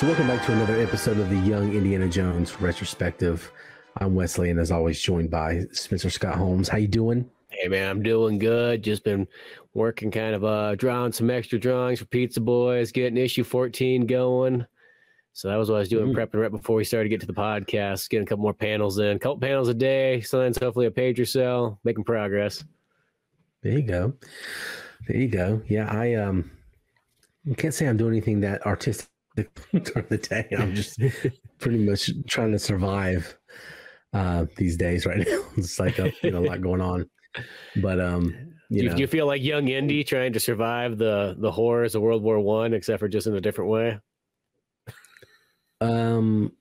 So, welcome back to another episode of the Young Indiana Jones retrospective. I'm Wesley, and as always, joined by Spencer Scott Holmes. How you doing? Hey man, I'm doing good. Just been working, kind of uh, drawing some extra drawings for Pizza Boys, getting issue 14 going. So that was what I was doing, Mm. prepping right before we started to get to the podcast, getting a couple more panels in, a couple panels a day, sometimes hopefully a page or so, making progress. There you go. There you go. Yeah, I um, I can't say I'm doing anything that artistic during the day. I'm just pretty much trying to survive uh, these days right now. It's like a, you know, a lot going on, but um, Do you you, know, do you feel like young Indy trying to survive the the horrors of World War One, except for just in a different way? Um,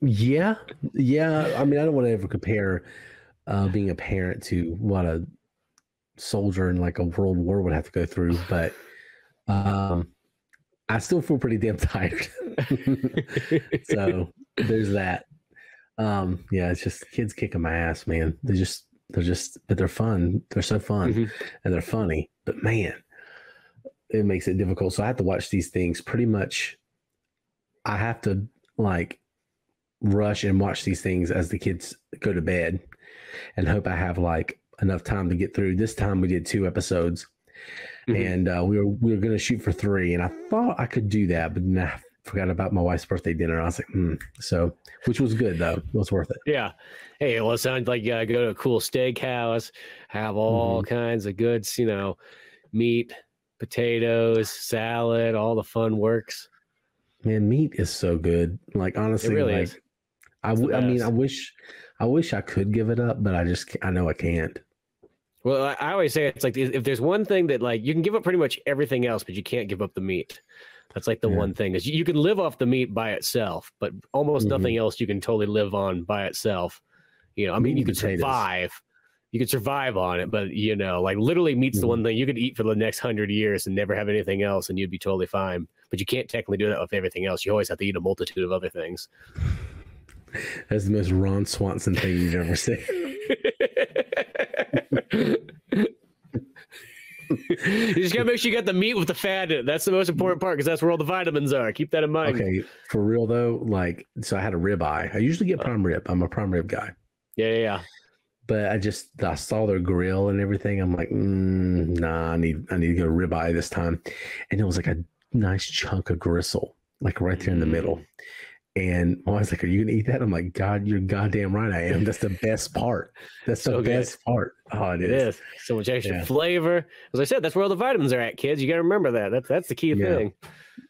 yeah, yeah. I mean, I don't want to ever compare uh, being a parent to what a soldier in like a world war would have to go through, but um, I still feel pretty damn tired. so there's that. Um, yeah, it's just kids kicking my ass, man. They just they're just but they're fun. They're so fun Mhm. and they're funny. But man, it makes it difficult. So I have to watch these things pretty much. I have to like rush and watch these things as the kids go to bed and hope I have like enough time to get through. This time we did two episodes Mhm. and uh, we were we were going to shoot for three and I thought I could do that, but then I forgot about my wife's birthday dinner. I was like, hmm. so which was good though. It was worth it. Yeah. Hey, well, it sounds like you gotta go to a cool steakhouse, have all kinds of goods, you know, meat, potatoes, salad, all the fun works. Man, meat is so good. Like honestly, really like is. I, w- I mean. I wish, I wish I could give it up, but I just, I know I can't. Well, I, I always say it's like if there's one thing that like you can give up pretty much everything else, but you can't give up the meat. That's like the Yeah. one thing is you, can live off the meat by itself, but almost Mhm. nothing else you can totally live on by itself. You know, I mean, Meat you can potatoes. survive. You can survive on it, but you know, like literally, meat's the Mhm. one thing you could eat for the next hundred years and never have anything else, and you'd be totally fine. But you can't technically do that with everything else. You always have to eat a multitude of other things. That's the most Ron Swanson thing you've ever seen. you just gotta make sure you got the meat with the fat in it. That's the most important part because that's where all the vitamins are. Keep that in mind. Okay, for real though, like, so I had a rib eye. I usually get prime rib. I'm a prime rib guy, Yeah, yeah, yeah. but I just I saw their grill and everything. I'm like, mm, nah, I need I need to go rib eye this time, and it was like a nice chunk of gristle, like right there in the middle. And I was like, "Are you gonna eat that?" I'm like, "God, you're goddamn right, I am. That's the best part. That's the So good. best part. Oh, It is so much extra Yeah. flavor. As I said, that's where all the vitamins are at, kids. You got to remember that. That's that's the key Yeah. thing.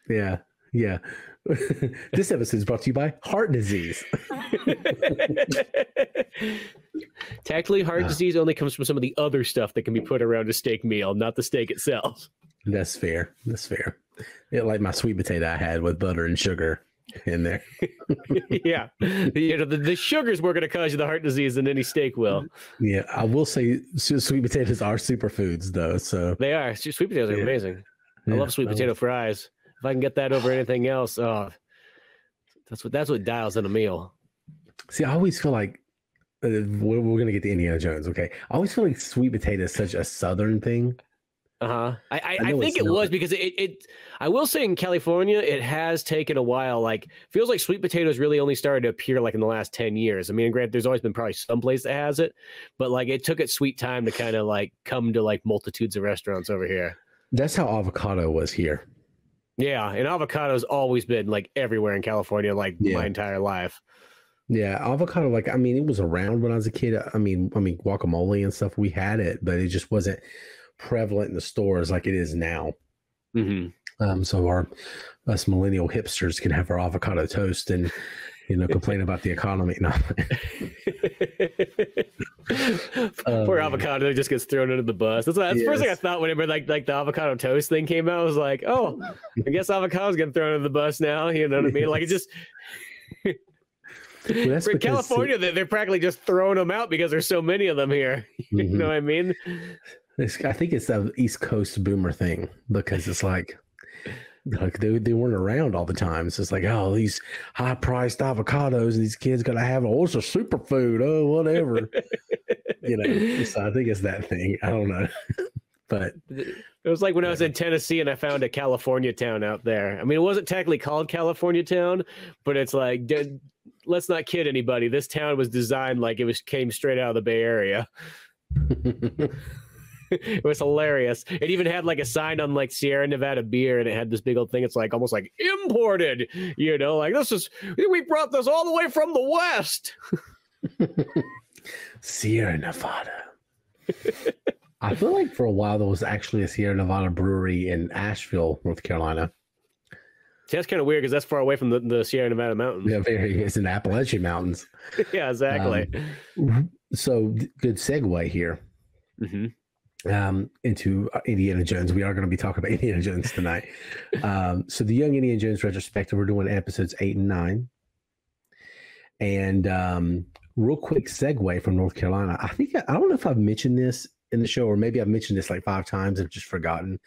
Yeah, yeah. this episode is brought to you by heart disease. Technically, heart Ah. disease only comes from some of the other stuff that can be put around a steak meal, not the steak itself. That's fair. That's fair. Yeah, like my sweet potato I had with butter and sugar in there. yeah, you know the, the sugars were going to cause you the heart disease than any steak will. Yeah, I will say sweet potatoes are superfoods though. So They are sweet potatoes are Yeah. amazing. I yeah, love sweet I potato fries. If I can get that over anything else, oh, that's what that's what dials in a meal. See, I always feel like uh, we're, we're gonna get to Indiana Jones. Okay, I always feel like sweet potato is such a southern thing. Uh huh. I I, I I, think it was because it, it. I will say in California, it has taken a while. Like feels like sweet potatoes really only started to appear like in the last ten years. I mean, grant there's always been probably some place that has it, but like it took its sweet time to kind of like come to like multitudes of restaurants over here. That's how avocado was here. Yeah, and avocado's always been like everywhere in California, like Yeah. my entire life. Yeah, avocado. Like, I mean, it was around when I was a kid. I mean, I mean, guacamole and stuff. We had it, but it just wasn't prevalent in the stores like it is now. hmm Um, so our us millennial hipsters can have our avocado toast and you know complain about the economy. No. Poor Um, avocado just gets thrown under the bus. That's, that's the first thing I Yes. thought whenever like like the avocado toast thing came out. I was like, oh, I guess avocado's getting thrown under the bus now. You know what I mean? Like it just Well, that's for California, they- they're practically just throwing them out because there's so many of them here. You Mhm. know what I mean? It's- I think it's the East Coast boomer thing because it's like, like they, they weren't around all the time. So it's like, oh, these high priced avocados, and these kids got to have, oh, it's a superfood, oh, whatever. you know, so I think it's that thing. I don't know, but It was like when I was in Tennessee and I found a California town out there. I mean, it wasn't technically called California town, but it's like, let's not kid anybody. This town was designed like it was came straight out of the Bay Area. it was hilarious. It even had like a sign on like Sierra Nevada beer, and it had this big old thing. It's like almost like imported, you know, like this is we brought this all the way from the west. Sierra Nevada. I feel like for a while there was actually a Sierra Nevada brewery in Asheville, North Carolina. See, that's kind of weird because that's far away from the, the Sierra Nevada mountains. Yeah, very. It's in the Appalachian Mountains. yeah, exactly. Um, so good segue here mm-hmm. Um, into uh, Indiana Jones. We are going to be talking about Indiana Jones tonight. um, so the Young Indiana Jones retrospective. We're doing episodes eight and nine. And um, real quick segue from North Carolina. I think I don't know if I've mentioned this in the show, or maybe I've mentioned this like five times. I've just forgotten.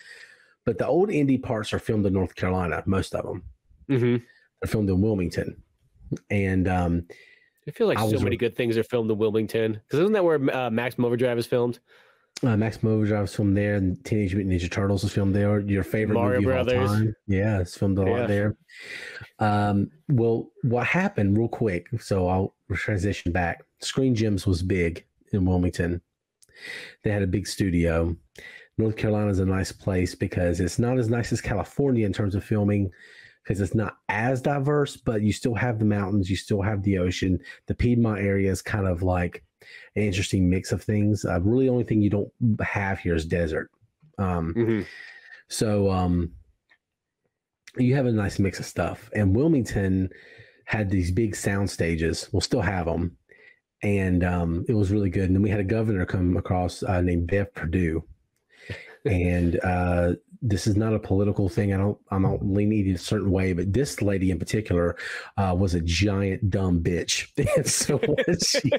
But the old Indy parts are filmed in North Carolina. Most of them. Mm-hmm. They're filmed in Wilmington, and um, I feel like I so many re- good things are filmed in Wilmington. Because isn't that where uh, Maximum Overdrive is filmed? Uh, Maximum Overdrive was filmed there, and Teenage Mutant Ninja Turtles was filmed there. Your favorite Mario movie of all time, yeah, it's filmed a Yeah. lot there. Um, well, what happened real quick? So I'll transition back. Screen Gems was big in Wilmington. They had a big studio. North Carolina is a nice place because it's not as nice as California in terms of filming because it's not as diverse, but you still have the mountains, you still have the ocean. The Piedmont area is kind of like an interesting mix of things. Uh, really, the only thing you don't have here is desert. Um, Mm-hmm. so um, you have a nice mix of stuff. And Wilmington had these big sound stages. We'll still have them. And um, it was really good. And then we had a governor come across uh, named Bev Perdue. and uh, this is not a political thing. I don't, I'm not leaning a certain way, but this lady in particular uh, was a giant dumb bitch. And so what she,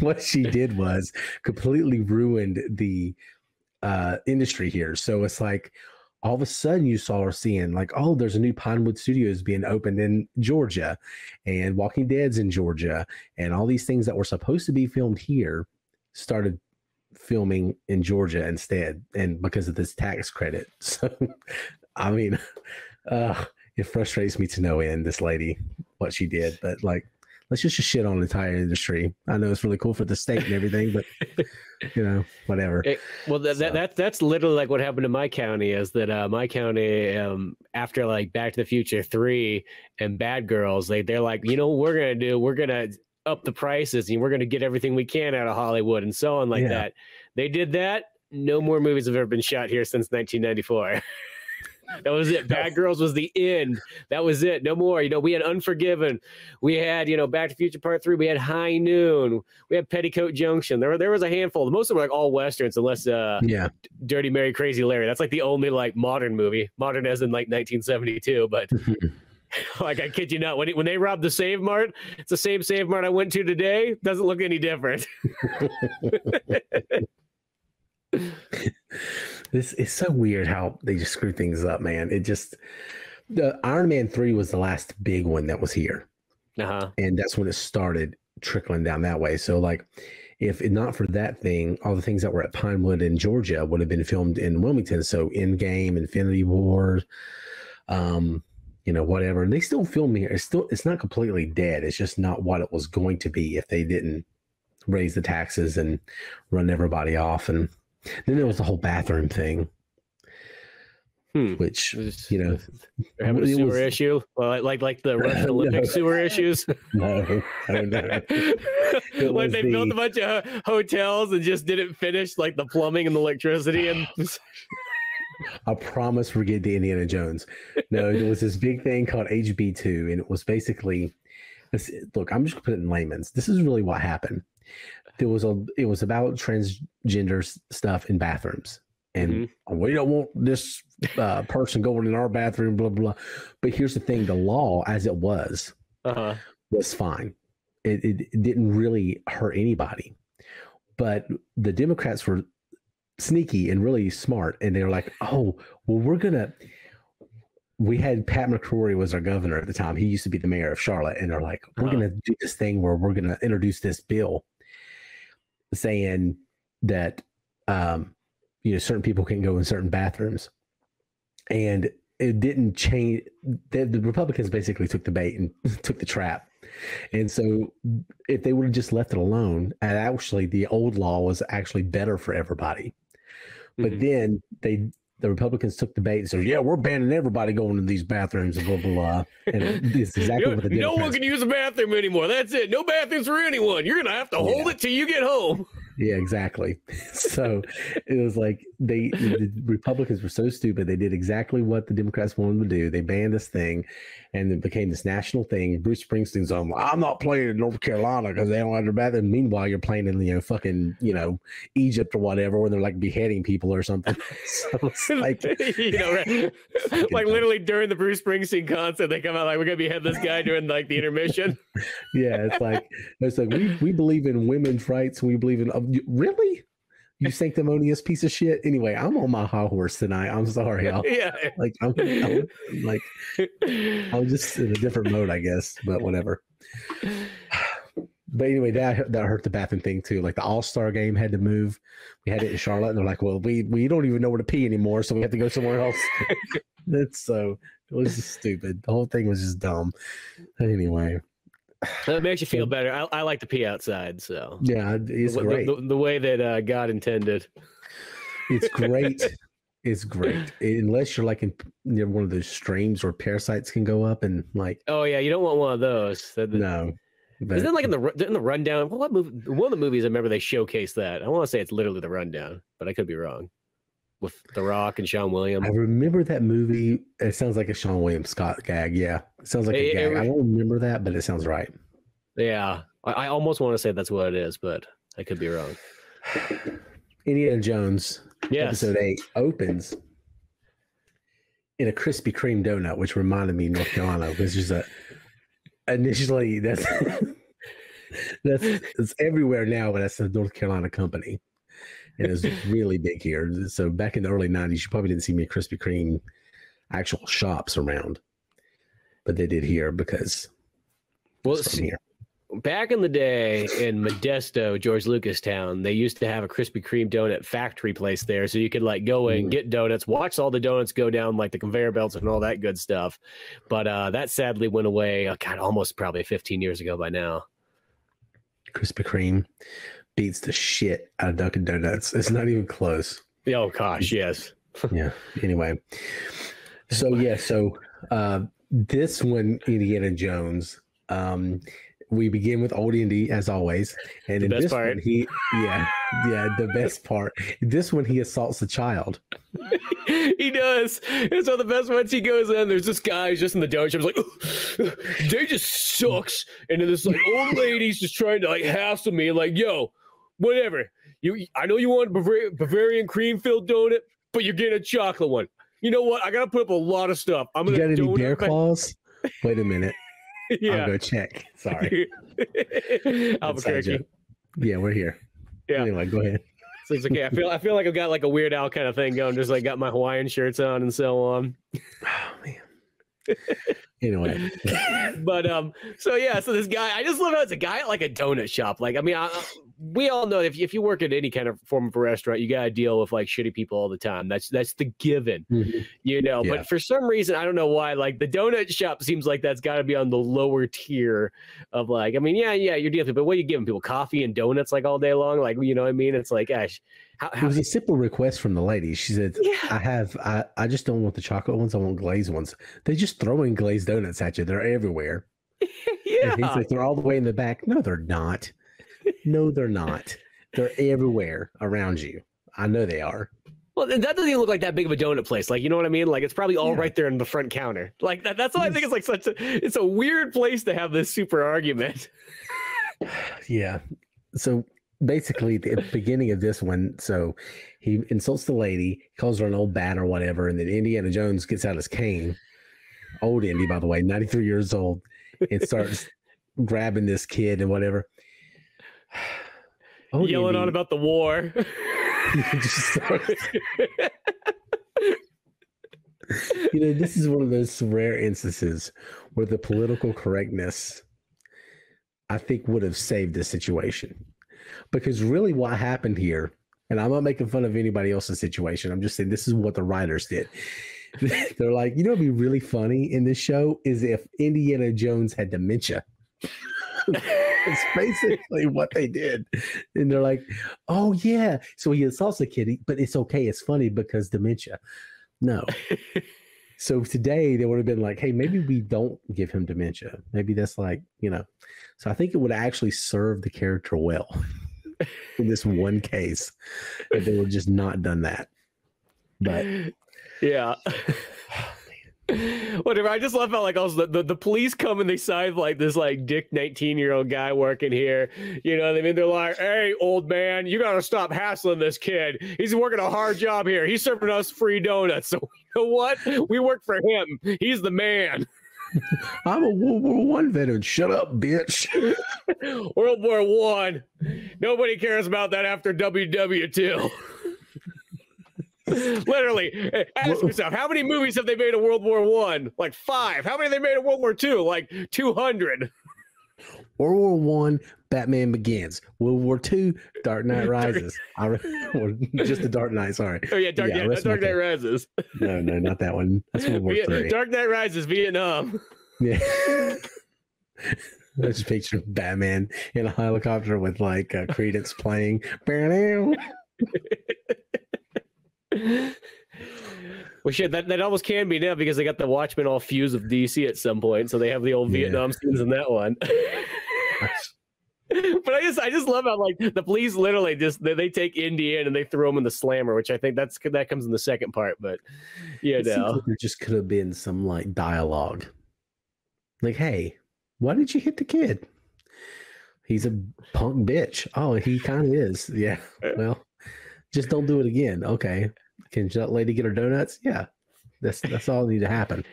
what she did was completely ruined the uh, industry here. So it's like all of a sudden you saw her seeing like, oh, there's a new Pinewood Studios being opened in Georgia, and Walking Dead's in Georgia, and all these things that were supposed to be filmed here started filming in Georgia instead, and because of this tax credit. So, I mean, uh, it frustrates me to no end. This lady, what she did, but like. Let's just shit on the entire industry. I know it's really cool for the state and everything, but you know, whatever. It- well, that, So- that, that that's literally like what happened to my county. Is that uh, my county um, after like Back to the Future three and Bad Girls, they they're like, you know, what we're gonna do, we're gonna up the prices and we're gonna get everything we can out of Hollywood and so on like Yeah. that. They did that. No more movies have ever been shot here since 1994. that was it. Bad Girls was the end. That was it. No more. You know, we had Unforgiven. We had, you know, Back to the Future Part Three. We had High Noon. We had Petticoat Junction. There there was a handful. Most of them were like all westerns, unless uh, Yeah. Dirty Mary, Crazy Larry. That's like the only like modern movie, modern as in like 1972. But like I kid you not, when it, when they robbed the Save Mart, it's the same Save Mart I went to today. Doesn't look any different. This is so weird how they just screw things up, man. It just the Iron Man 3 was the last big one that was here. Uh huh. And that's when it started trickling down that way. So like if it not for that thing, all the things that were at Pinewood in Georgia would have been filmed in Wilmington. So Endgame, Infinity War, um, you know, whatever. And they still film here. It's still it's not completely dead. It's just not what it was going to be if they didn't raise the taxes and run everybody off. And then there was the whole bathroom thing, Hmm. which Just- you know, They're having a sewer was- issue, well, like like, like the Russian No. Olympic sewer issues. no, no, no. like was they built a bunch of hotels and just didn't finish like the plumbing and the electricity and I promise we're getting to Indiana Jones. No, there was this big thing called HB2, and it was basically look, I'm just gonna put it in layman's. This is really what happened. There was a it was about transgender stuff in bathrooms. And we don't want this uh, person going in our bathroom, blah, blah, blah. But here's the thing the law, as it was, uh-huh. was fine. It, it, it didn't really hurt anybody. But the Democrats were sneaky and really smart. And they were like, oh, well, we're going to. We had Pat McCrory was our governor at the time. He used to be the mayor of Charlotte. And they're like, we're Uh-huh. going to do this thing where we're going to introduce this bill saying that um, you know certain people can go in certain bathrooms, and it didn't change. The, the Republicans basically took the bait and took the trap. And so, if they would have just left it alone, and actually, the old law was actually better for everybody. But Mhm. then they, the Republicans took the bait and said, "Yeah, we're banning everybody going to these bathrooms and blah blah blah." And it's exactly No, what the no one Democrats can use the bathroom anymore. That's it. No bathrooms for anyone. You're gonna have to hold Yeah. it till you get home. Yeah, exactly. So it was like they the Republicans were so stupid. They did exactly what the Democrats wanted to do. They banned this thing, and it became this national thing. Bruce Springsteen's on. I'm not playing in North Carolina because they don't have their bathroom. Meanwhile, you're playing in you know fucking you know Egypt or whatever, where they're like beheading people or something. So it's like you know, right? like literally during the Bruce Springsteen concert, they come out like we're gonna behead this guy during like the intermission. yeah, it's like it's like we we believe in women's rights. We believe in really. You sanctimonious piece of shit. Anyway, I'm on my high horse tonight. I'm sorry, y'all. yeah. Like I'm, I'm like I'm just in a different mode, I guess. But whatever. But anyway, that that hurt the bathroom thing too. Like the All Star game had to move. We had it in Charlotte, and they're like, "Well, we we don't even know where to pee anymore, so we have to go somewhere else." That's so it was just stupid. The whole thing was just dumb. Anyway, That makes you feel better. I, I like to pee outside, so yeah, it's the, great. the, the way that uh, God intended. It's great. It's great unless you're like in near one of those streams where parasites can go up and like Oh yeah, you don't want one of those. That- no. But, Isn't that like in the in the rundown? What movie? One of the movies I remember they showcased that. I want to say it's literally the rundown, but I could be wrong. With The Rock and Seann William. I remember that movie. It sounds like a Seann William Scott gag. Yeah, it sounds like a It- it gag. I don't remember that, but it sounds right. Yeah, I, I almost want to say that's what it is, but I could be wrong. Indiana Jones Yes. episode eight opens in a Krispy Kreme donut, which reminded me of North Carolina, which is a initially that's that's it's everywhere now, but that's a North Carolina company. And it's really big here. So back in the early '90s, you probably didn't see many Krispy Kreme actual shops around, but they did here because Well, it's here. back in the day in Modesto, George Lucas Town, they used to have a Krispy Kreme donut factory place there, so you could like go and Mm. get donuts, watch all the donuts go down like the conveyor belts and all that good stuff. But uh, that sadly went away. Oh, God, almost probably 15 years ago by now. Krispy Kreme beats the shit out of Dunkin' Donuts. It's not even close. Oh gosh, yes. yeah. Anyway, so yeah, so uh, this one, Indiana Jones. Um, we begin with old Indy as always, and The in best this part. one, he yeah yeah the best part. This one, he assaults a child. he does. And so the best ones he goes in, there's this guy who's just in the donut shop. He's like, they just sucks. And then this like old lady's just trying to like hassle me, like, yo, whatever. You, I know you want Bavar- Bavarian cream filled donut, but you're getting a chocolate one. You know what? I gotta put up a lot of stuff. I'm gonna got any bear claws? Wait a minute, yeah. I'll go check. Sorry. Albuquerque. Yeah, we're here. Yeah. Anyway, go ahead. So it's okay. I feel I feel like I've got like a weird Al kind of thing going, just like got my Hawaiian shirts on and so on. Oh man. Anyway, but um so yeah so this guy i just love how it's a guy at like a donut shop. Like i mean I, we all know if, if you work at any kind of form of a restaurant you got to deal with like shitty people all the time. That's that's the given Mhm. you know? Yeah. but for some reason i don't know why like the donut shop seems like that's got to be on the lower tier of like i mean yeah yeah you're dealing with but what are you giving people? Coffee and donuts like all day long? Like you know what i mean? It's like gosh how, it was a simple request from the lady. She said, yeah I have I, I just don't want the chocolate ones, I want glazed ones. They're just throwing glazed donuts at you. They're everywhere. And yeah he's like, they're all the way in the back. No, they're not. No, they're not. They're everywhere around you. I know they are. Well, that doesn't even look like that big of a donut place. Like, you know what I mean? Like, it's probably all Yeah. right there in the front counter. Like, that, that's why I think it's like such a, it's a weird place to have this super argument. Yeah. So basically, the beginning of this one, so he insults the lady, calls her an old bat or whatever, and then Indiana Jones gets out his cane. Old Indy, by the way, 93 years old, and starts grabbing this kid and whatever. Old Yelling on about the war. you know, this is one of those rare instances where the political correctness, I think, would have saved the situation. Because really, what happened here And I'm not making fun of anybody else's situation. I'm just saying this is what the writers did. They're like, you know, what'd be really funny in this show is if Indiana Jones had dementia. it's basically what they did. And they're like, oh, yeah. So he assaults a kid, but it's okay. It's funny because dementia. No. so today they would have been like, hey, maybe we don't give him dementia. Maybe that's like, you know. So I think it would actually serve the character well in this one case if they would just not done that. But yeah. Oh, Whatever. I just love how like also the, the, the, police come and they sign like this like dick 19 year old guy working here. You know, I mean they're like, hey, old man, you gotta stop hassling this kid. He's working a hard job here. He's serving us free donuts. So know what? We work for him. He's the man. I'm a World War One veteran. Shut up, bitch. World War One. Nobody cares about that after WW2. Literally, ask yourself how many movies have they made of World War One? Like five. How many have they made of World War Two? Like two hundred. World War One, Batman Begins. World War Two, Dark Knight Rises. I, or just the Dark Knight. Sorry. Oh yeah, Dark, yeah, yeah Dark Knight Rises. No, no, not that one. That's World War Three. Dark Knight Rises, Vietnam. Yeah. I just picture Batman in a helicopter with like uh, Creedence playing. Well, shit, that, that almost can be now because they got the Watchmen all fused with DC at some point, so they have the old yeah. Vietnam scenes in that one. but I just I just love how like the police literally just they, they take Indy in and they throw him in the slammer, which I think that's that comes in the second part. But yeah, you know, like there just could have been some like dialogue, like, "Hey, why did you hit the kid? He's a punk bitch. Oh, he kind of is. Yeah. Well, just don't do it again. Okay. Can that lady get her donuts? Yeah. That's that's all need to happen.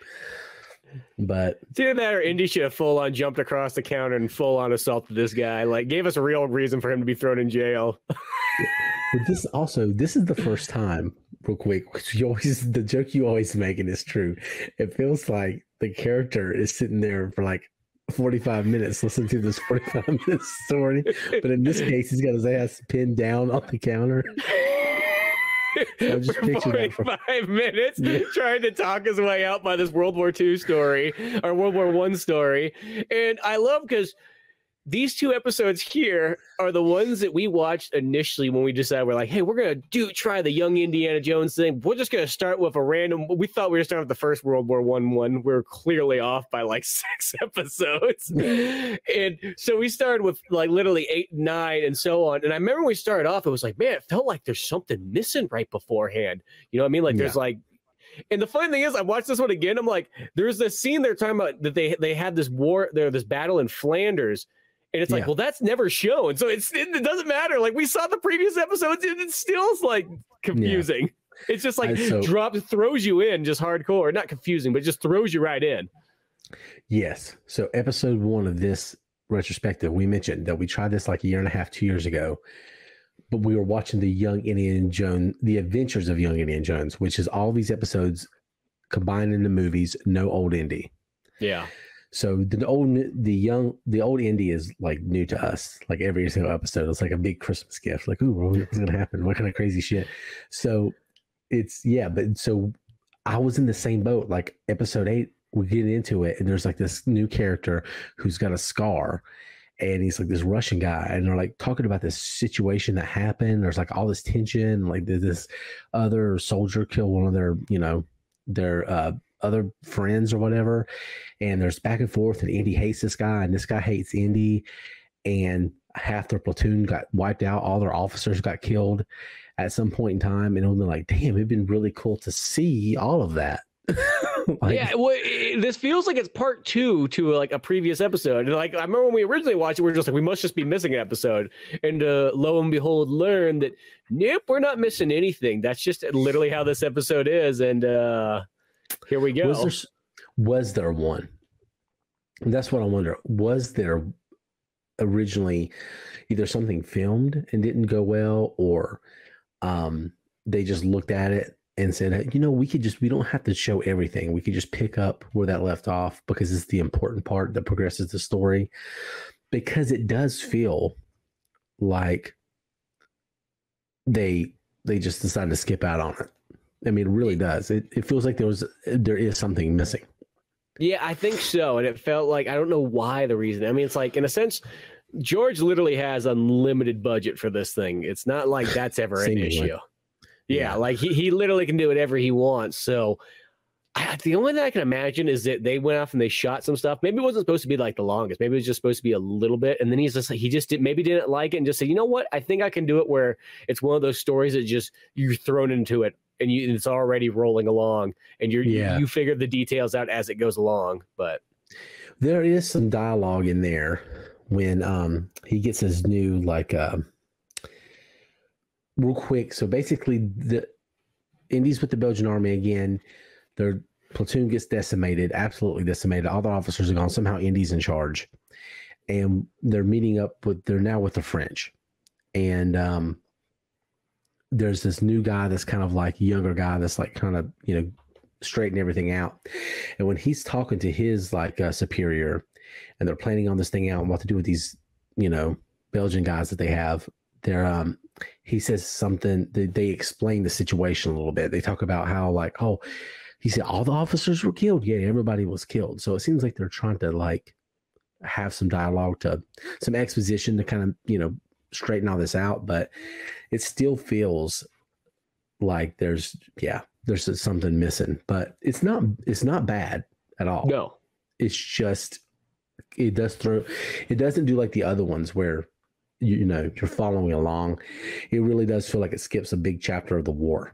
But it's either that or Indy should have full on jumped across the counter and full on assaulted this guy. Like gave us a real reason for him to be thrown in jail. but this also this is the first time, real quick, you always the joke you always making is true. It feels like the character is sitting there for like 45 minutes listening to this 45 minute story. But in this case, he's got his ass pinned down on the counter. Just for 45 minutes yeah. trying to talk his way out by this World War II story or World War One story. And I love because these two episodes here are the ones that we watched initially when we decided we're like, hey, we're gonna do try the young Indiana Jones thing. We're just gonna start with a random. We thought we were starting with the first World War One one. We are clearly off by like six episodes, and so we started with like literally eight, nine, and so on. And I remember when we started off, it was like, man, it felt like there's something missing right beforehand. You know what I mean? Like there's like and the funny thing is, I watched this one again. I'm like, there's this scene they're talking about that they they had this war, there this battle in Flanders, and it's like, yeah. well, that's never shown. So it's it, it, doesn't matter. Like we saw the previous episodes, and it's still like confusing. Yeah. It's just like so, drops throws you in just hardcore. Not confusing, but just throws you right in. Yes. So episode one of this retrospective, we mentioned that we tried this like a year and a half, two years ago. But we were watching the Young Indiana Jones, the Adventures of Young Indiana Jones, which is all these episodes combined in the movies, no old Indy. Yeah. So the old, the young, the old Indy is like new to us. Like every single episode, it's like a big Christmas gift. Like, ooh, what's gonna happen? What kind of crazy shit? So it's yeah, but so I was in the same boat. Like episode eight, we get into it, and there's like this new character who's got a scar, and he's like this Russian guy, and they're like talking about this situation that happened. There's like all this tension, like this other soldier killed one of their, you know, their uh, other friends or whatever. And there's back and forth, and Indy hates this guy, and this guy hates Indy. And half their platoon got wiped out, all their officers got killed at some point in time. And it'll be like, damn, it'd been really cool to see all of that. like, yeah, well, it, this feels like it's part two to like a previous episode. And like I remember when we originally watched it, we are just like, we must just be missing an episode. And uh, lo and behold, learn that nope, we're not missing anything. That's just literally how this episode is. And uh, here we go. Was there, was there one? That's what I wonder. Was there originally either something filmed and didn't go well, or um, they just looked at it and said, you know, we could just, we don't have to show everything. We could just pick up where that left off because it's the important part that progresses the story. Because it does feel like they they just decided to skip out on it. I mean, it really does. It it feels like there was there is something missing. Yeah, I think so. And it felt like I don't know why the reason. I mean, it's like in a sense, George literally has unlimited budget for this thing. It's not like that's ever an issue. Yeah, yeah, like he, he literally can do whatever he wants. So I, the only thing I can imagine is that they went off and they shot some stuff. Maybe it wasn't supposed to be like the longest. Maybe it was just supposed to be a little bit. And then he's just he just did, maybe didn't like it and just said, you know what? I think I can do it where it's one of those stories that just you're thrown into it and you it's already rolling along and you're yeah. you, you figure the details out as it goes along. But there is some dialogue in there when um he gets his new like uh real quick. So basically the Indy's with the Belgian army again. Their platoon gets decimated, absolutely decimated. All the officers are gone. Somehow Indy's in charge. And they're meeting up with they're now with the French. And um there's this new guy that's kind of like younger guy that's like kind of, you know, straighten everything out. And when he's talking to his like uh, superior and they're planning on this thing out and what to do with these, you know, Belgian guys that they have, they're um he says something they, they explain the situation a little bit. They talk about how like, oh, he said all the officers were killed. Yeah, everybody was killed. So it seems like they're trying to like have some dialogue to some exposition to kind of, you know, straighten all this out, but it still feels like there's yeah, there's something missing. But it's not it's not bad at all. No. It's just it does throw it doesn't do like the other ones where you, you know you're following along. It really does feel like it skips a big chapter of the war.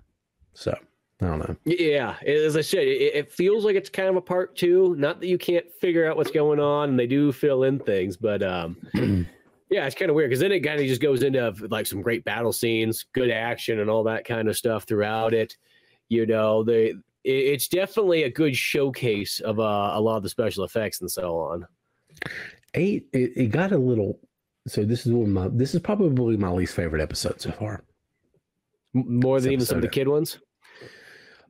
So I don't know. Yeah, as I said, it, it, feels like it's kind of a part two. Not that you can't figure out what's going on, and they do fill in things, but um, yeah, it's kind of weird because then it kind of just goes into like some great battle scenes, good action, and all that kind of stuff throughout it. You know, they it, it's definitely a good showcase of uh, a lot of the special effects and so on. Eight, it, it got a little. So this is one my this is probably my least favorite episode so far. More than even some of the kid ones.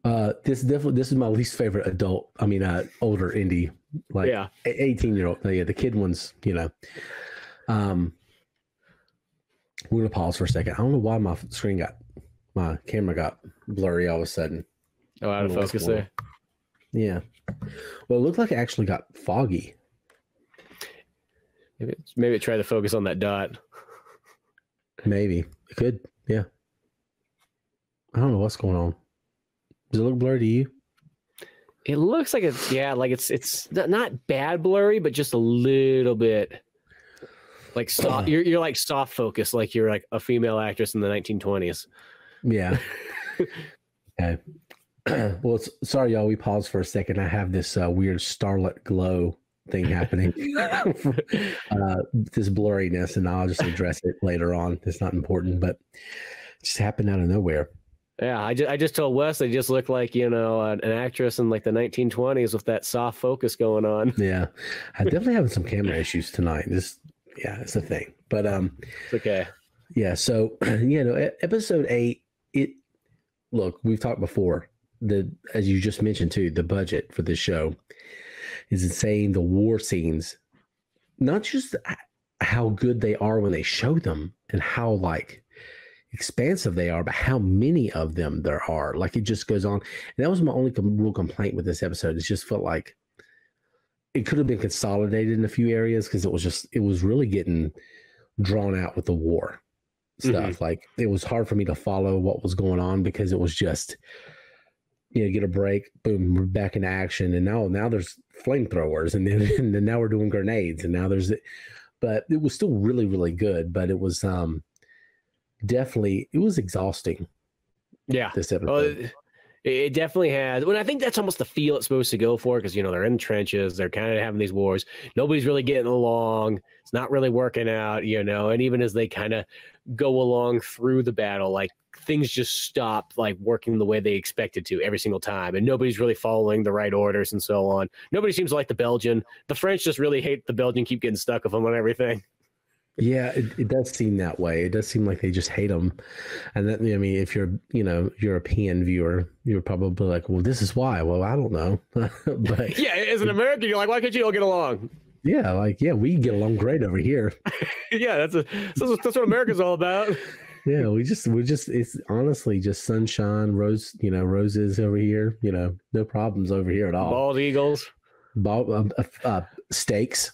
Uh, this definitely this is my least favorite adult. I mean, uh, older Indy, like yeah, eighteen year old. Yeah, the kid ones, you know. Um, we're gonna pause for a second. I don't know why my screen got my camera got blurry all of a sudden. Oh, out of focus there. Yeah. Well, it looked like it actually got foggy. Maybe maybe try to focus on that dot. Maybe it could. Yeah. I don't know what's going on. Does it look blurry to you? It looks like it's yeah, like it's it's not bad blurry, but just a little bit like soft. you're you're like soft focus, like you're like a female actress in the 1920s. Yeah. okay. well, sorry, y'all. We paused for a second. I have this uh, weird starlit glow thing happening. uh, this blurriness, and I'll just address it later on. It's not important, but it just happened out of nowhere. Yeah, I just, I just told Wes they just look like you know an, actress in like the 1920s with that soft focus going on. Yeah, I definitely having some camera issues tonight. This, yeah, it's a thing. But um, it's okay. Yeah, so you know, episode eight. It look we've talked before the as you just mentioned too the budget for this show is insane. The war scenes, not just how good they are when they show them and how like expansive they are, but how many of them there are. Like it just goes on. And that was my only com- real complaint with this episode. It just felt like it could have been consolidated in a few areas because it was just it was really getting drawn out with the war stuff. Mm-hmm. Like it was hard for me to follow what was going on because it was just you know get a break, boom, we're back in action, and now now there's flamethrowers, and then and then now we're doing grenades, and now there's, but it was still really really good. But it was um definitely it was exhausting. Yeah, this episode. Well, it, it definitely has. When I think that's almost the feel it's supposed to go for because you know they're in the trenches, they're kind of having these wars. Nobody's really getting along. It's not really working out, you know. And even as they kind of go along through the battle, like things just stop like working the way they expected to every single time and nobody's really following the right orders and so on nobody seems like the belgian the french just really hate the belgian keep getting stuck with them on everything yeah, it, it does seem that way. It does seem like they just hate them. And that, I mean, if you're, you know, European viewer, you're probably like, well, this is why. Well, I don't know. but yeah, as an American, you're like, why can't you all get along? Yeah, like, yeah, we get along great over here. yeah, that's, a, that's, that's what America's all about. yeah, we just we just it's honestly just sunshine, rose, you know, roses over here. You know, no problems over here at all. Bald eagles, bald, uh, uh, uh, steaks,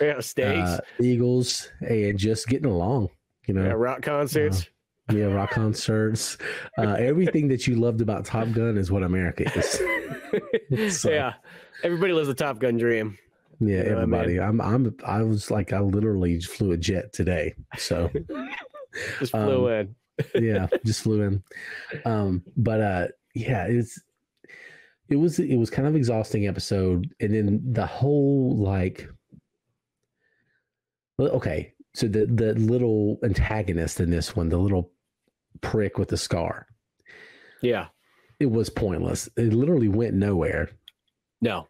yeah, steaks, uh, eagles, and just getting along. You know, yeah, rock concerts. yeah, rock concerts, uh, everything that you loved about Top Gun is what America is. So, yeah, everybody lives the Top Gun dream. yeah, You know what I mean? everybody. I'm, I'm, I was like, I literally just flew a jet today. So. Just flew Um, in. yeah, just flew in. Um, but uh yeah, it's it was it was kind of exhausting episode, and then the whole like okay, so the the little antagonist in this one, the little prick with the scar, Yeah, it was pointless. It literally went nowhere. no,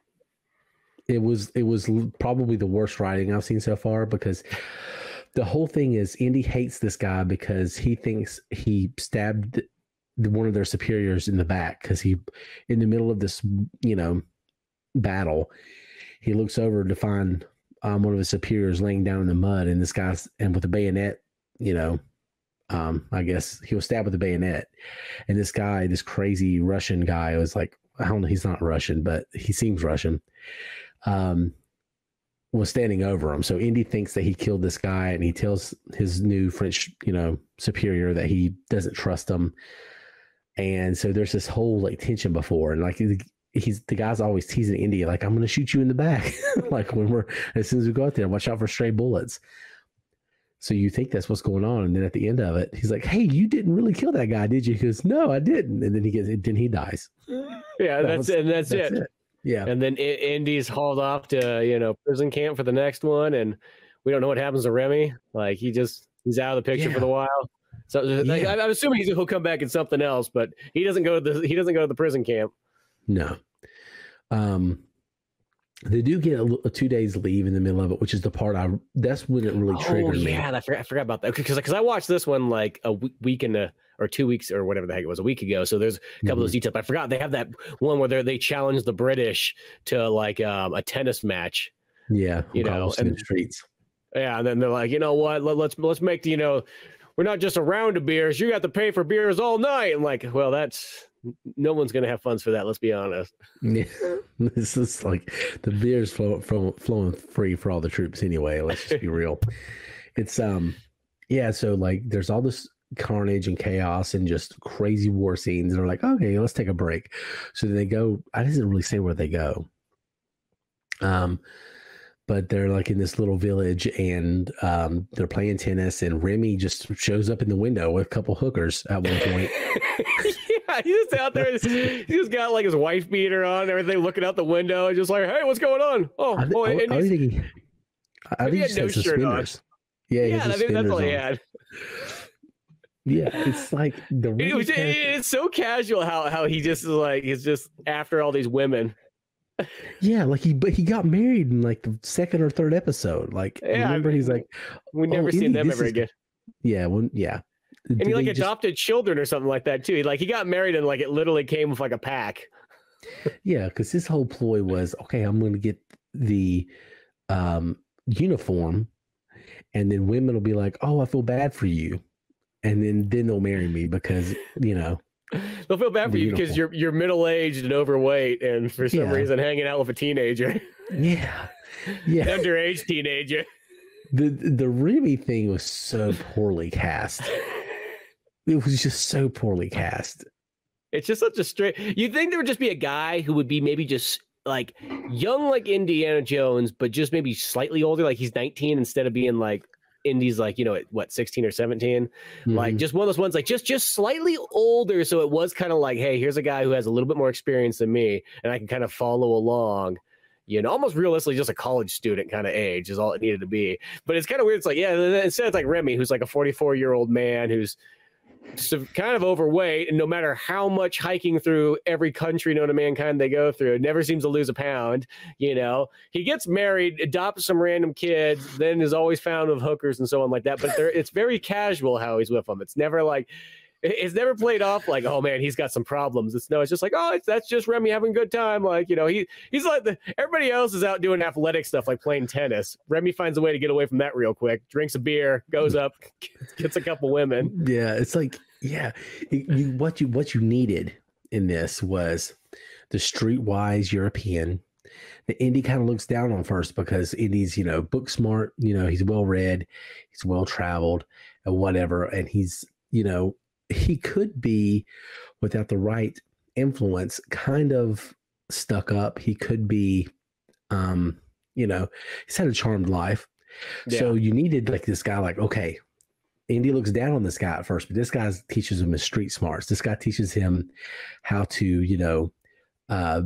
it was it was probably the worst writing I've seen so far because the whole thing is Indy hates this guy because he thinks he stabbed the, one of their superiors in the back because he in the middle of this you know battle he looks over to find um, one of his superiors laying down in the mud and this guy's and with a bayonet you know um, I guess he was stabbed with a bayonet and this guy this crazy Russian guy was like I don't know he's not Russian but he seems Russian um, was standing over him. So Indy thinks that he killed this guy, and he tells his new French, you know, superior that he doesn't trust him. And so there's this whole like tension before, and like he's the guy's always teasing Indy, like I'm going to shoot you in the back, like when we're as soon as we go out there, watch out for stray bullets. So you think that's what's going on, and then at the end of it, he's like, "Hey, you didn't really kill that guy, did you?" He goes, "No, I didn't." And then he gets, then he dies. yeah, That that's was- it. And that's, it. Yeah. And then I- Indy's hauled off to you know prison camp for the next one, and we don't know what happens to Remy. Like he just he's out of the picture for the while. So like, Yeah. I- I'm assuming he'll come back in something else, but he doesn't go to the he doesn't go to the prison camp. No. Um, they do get a, a two days leave in the middle of it, which is the part I. That's when it really Oh triggered me. yeah, I forgot, I forgot about that because because I watched this one like a week and a or two weeks or whatever the heck it was a week ago. So there's a couple of those details. I forgot they have that one where they they challenge the British to like um, a tennis match. Yeah, You know, and- streets. Yeah, and then they're like, you know what? Let, let's let's make the you know, we're not just a round of beers. You got to pay for beers all night. And like, well, that's no one's gonna have funds for that. Let's be honest. Yeah, this is like the beer's flow, flow, flowing free for all the troops anyway. Let's just be real. It's um, yeah. So like, there's all this carnage and chaos and just crazy war scenes. And they're like, okay, let's take a break. So then they go. I didn't really say where they go. Um, but they're like in this little village and um, they're playing tennis. And Remy just shows up in the window with a couple hookers at one point. he's just out there. He's just got like his wife beater on, everything, looking out the window, and just like, hey, what's going on? Oh, I, I, and I was he's- thinking, I think he he had no shirt on. Yeah, yeah, I think that's all he had. Yeah, it's like the It was, character- it's so casual how how he just is like he's just after all these women. yeah, like he but he got married in like the second or third episode. Like Yeah, I remember he's like, We Oh, never seen Indy, them ever is- again. yeah, well, yeah. And he like they just- adopted children or something like that too. He, like he got married and like it literally came with like a pack. yeah, because his whole ploy was okay. I'm going to get the um uniform, and then women will be like, "Oh, I feel bad for you," and then then they'll marry me because you know, They'll feel bad for you because you're you're middle aged and overweight, and for some Yeah. reason hanging out with a teenager, yeah, yeah. underage teenager. The the Remy thing was so poorly cast. It was just so poorly cast. It's just such a straight. You'd think there would just be a guy who would be maybe just like young, like Indiana Jones, but just maybe slightly older, like he's 19 instead of being like Indy's like you know at what 16 or 17. Like Mhm. just one of those ones, like just just slightly older, so it was kind of like, hey, here's a guy who has a little bit more experience than me, and I can kind of follow along. You know, almost realistically, just a college student kind of age is all it needed to be. But it's kind of weird. It's like, yeah, instead it's like Remy, who's like a 44 year old man who's kind of overweight, and no matter how much hiking through every country known to mankind they go through, never seems to lose a pound. You know, he gets married, adopts some random kids, then is always found with hookers and so on like that. But it's very casual how he's with them. It's never like it's never played off like, oh man, he's got some problems. It's no, it's just like, oh, it's, that's just Remy having a good time. Like, you know, he he's like the everybody else is out doing athletic stuff like playing tennis. Remy finds a way to get away from that real quick. Drinks a beer, goes up, gets a couple women. Yeah, it's like yeah, you, what you what you needed in this was the streetwise European. The Indy kind of looks down on first because Indy's you know book smart. You know he's well read, he's well traveled, and whatever, and he's you know he could be without the right influence kind of stuck up he could be um you know he's had a charmed life yeah. so you needed like this guy like okay Indy looks down on this guy at first, but this guy teaches him his street smarts. This guy teaches him how to, you know, uh,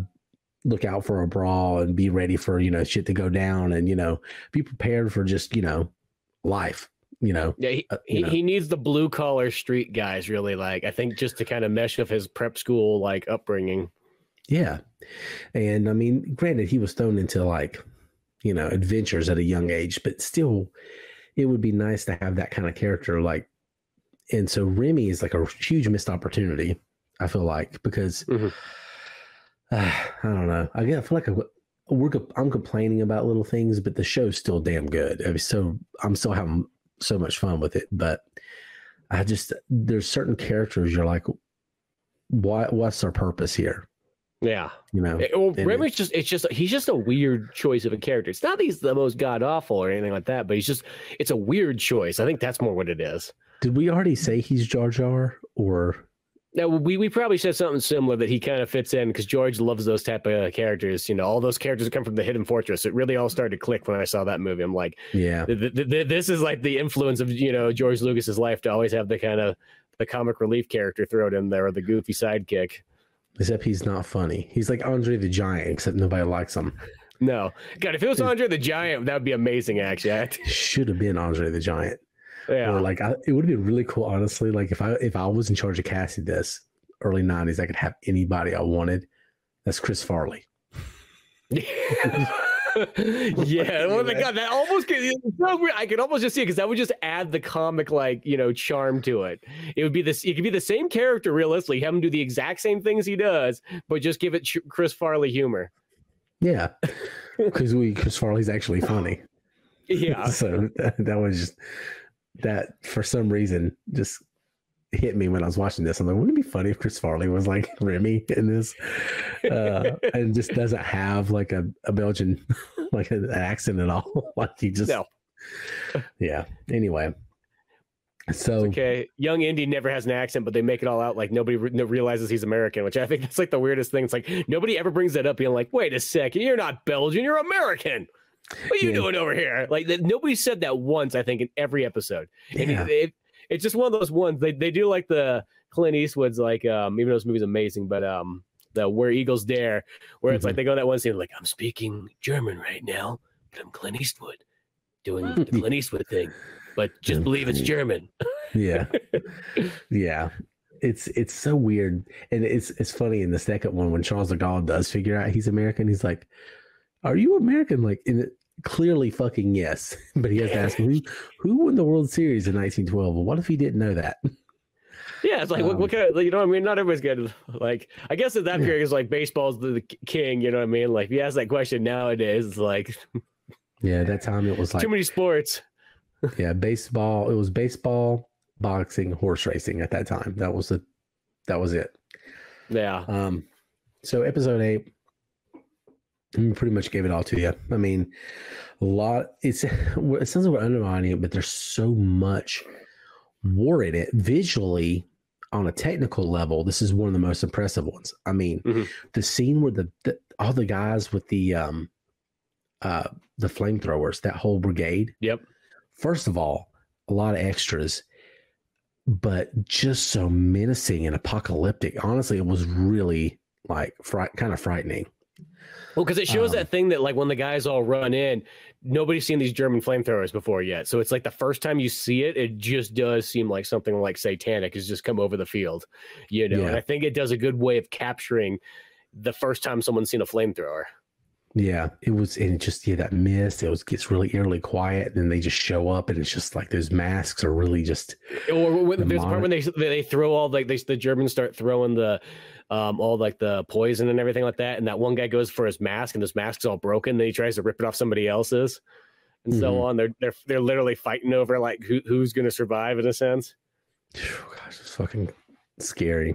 look out for a brawl and be ready for, you know, shit to go down and, you know, be prepared for just, you know, life you know. Yeah, he, uh, he, know. he, needs the blue collar street guys really like I think just to kind of mesh with his prep school like upbringing. Yeah. And I mean, granted he was thrown into like, you know, adventures at a young age, but still it would be nice to have that kind of character like and so Remy is like a huge missed opportunity, I feel like, because mm-hmm. uh, I don't know. I, I feel like I, we're I'm complaining about little things, but the show's still damn good. I mean, so I'm still having so much fun with it. But I just there's certain characters you're like, what what's our purpose here? Yeah, you know. It, well, Remy's just it's just he's just a weird choice of a character. It's not that he's the most god awful or anything like that, but he's just it's a weird choice. I think that's more what it is. Did we already say he's Jar Jar or now we, we probably said something similar that he kind of fits in because George loves those type of characters. You know, all those characters come from the Hidden Fortress. It really all started to click when I saw that movie. I'm like, yeah, th- th- th- this is like the influence of you know George Lucas's life to always have the kind of the comic relief character thrown in there or the goofy sidekick. Except he's not funny. He's like Andre the Giant, except nobody likes him. No, God, if it was Andre the Giant, that would be amazing. Actually, should have been Andre the Giant. Yeah, or like I, it would be really cool, honestly. Like if I if I was in charge of casting this, early 90s, I could have anybody I wanted. That's Chris Farley. yeah, oh my god, that almost so I could almost just see it because that would just add the comic like you know charm to it. It would be this. It could be the same character realistically, have him do the exact same things he does, but just give it Chris Farley humor. Yeah, because we Chris Farley's actually funny. Yeah, so that, that was just that for some reason just hit me when I was watching this. I'm like, wouldn't it be funny if Chris Farley was like Remy in this, uh, and just doesn't have like a, a Belgian like an accent at all? like he just, no. yeah. Anyway, so it's okay, young Indy never has an accent, but they make it all out like nobody re- realizes he's American, which I think that's like the weirdest thing. It's like nobody ever brings that up, being like, "Wait a second, you're not Belgian, you're American." What are you yeah. doing over here? Like nobody said that once. I think in every episode. Yeah. it, it's just one of those ones. They they do like the Clint Eastwood's like um even though this movie's amazing, but um the Where Eagles Dare, where it's mm-hmm. like they go that one scene like I'm speaking German right now, but I'm Clint Eastwood doing the Clint Eastwood thing, but just believe it's German. yeah, yeah. It's it's so weird, and it's it's funny in the second one when Charles de Gaulle does figure out he's American. He's like, "Are you American?" Like in it, clearly fucking yes. But he has to ask who who won the World Series in 1912. Well, what if he didn't know that? Yeah, it's like um, what, what, kind of you know what I mean? Not everybody's good. Like I guess at that period it's like baseball's the, the, king. You know what I mean? Like if you ask that question nowadays, it's like yeah, that time it was like too many sports. yeah, baseball. It was baseball, boxing, horse racing at that time. That was the that was it. Yeah. Um. So episode eight pretty much gave it all to you. I mean, a lot. It's it sounds like we're undermining it, but there's so much war in it visually. On a technical level, this is one of the most impressive ones. I mean, mm-hmm. the scene where the, the, all the guys with the um uh the flamethrowers, that whole brigade. Yep. First of all, a lot of extras, but just so menacing and apocalyptic. Honestly, it was really like fri- kind of frightening. Well, because it shows um, that thing that like when the guys all run in, nobody's seen these German flamethrowers before yet. So it's like the first time you see it, it just does seem like something like satanic has just come over the field, you know. Yeah. And I think it does a good way of capturing the first time someone's seen a flamethrower. Yeah, it was, and it just yeah, that mist. It was gets really eerily quiet, and then they just show up, and it's just like those masks are really just. Or when, there's a part when they they throw all like they, the Germans start throwing the um all like the poison and everything like that, and that one guy goes for his mask, and his mask's all broken. Then he tries to rip it off somebody else's, and mm-hmm. so on. They're they're they're literally fighting over like who who's going to survive in a sense. Oh, gosh, it's fucking scary.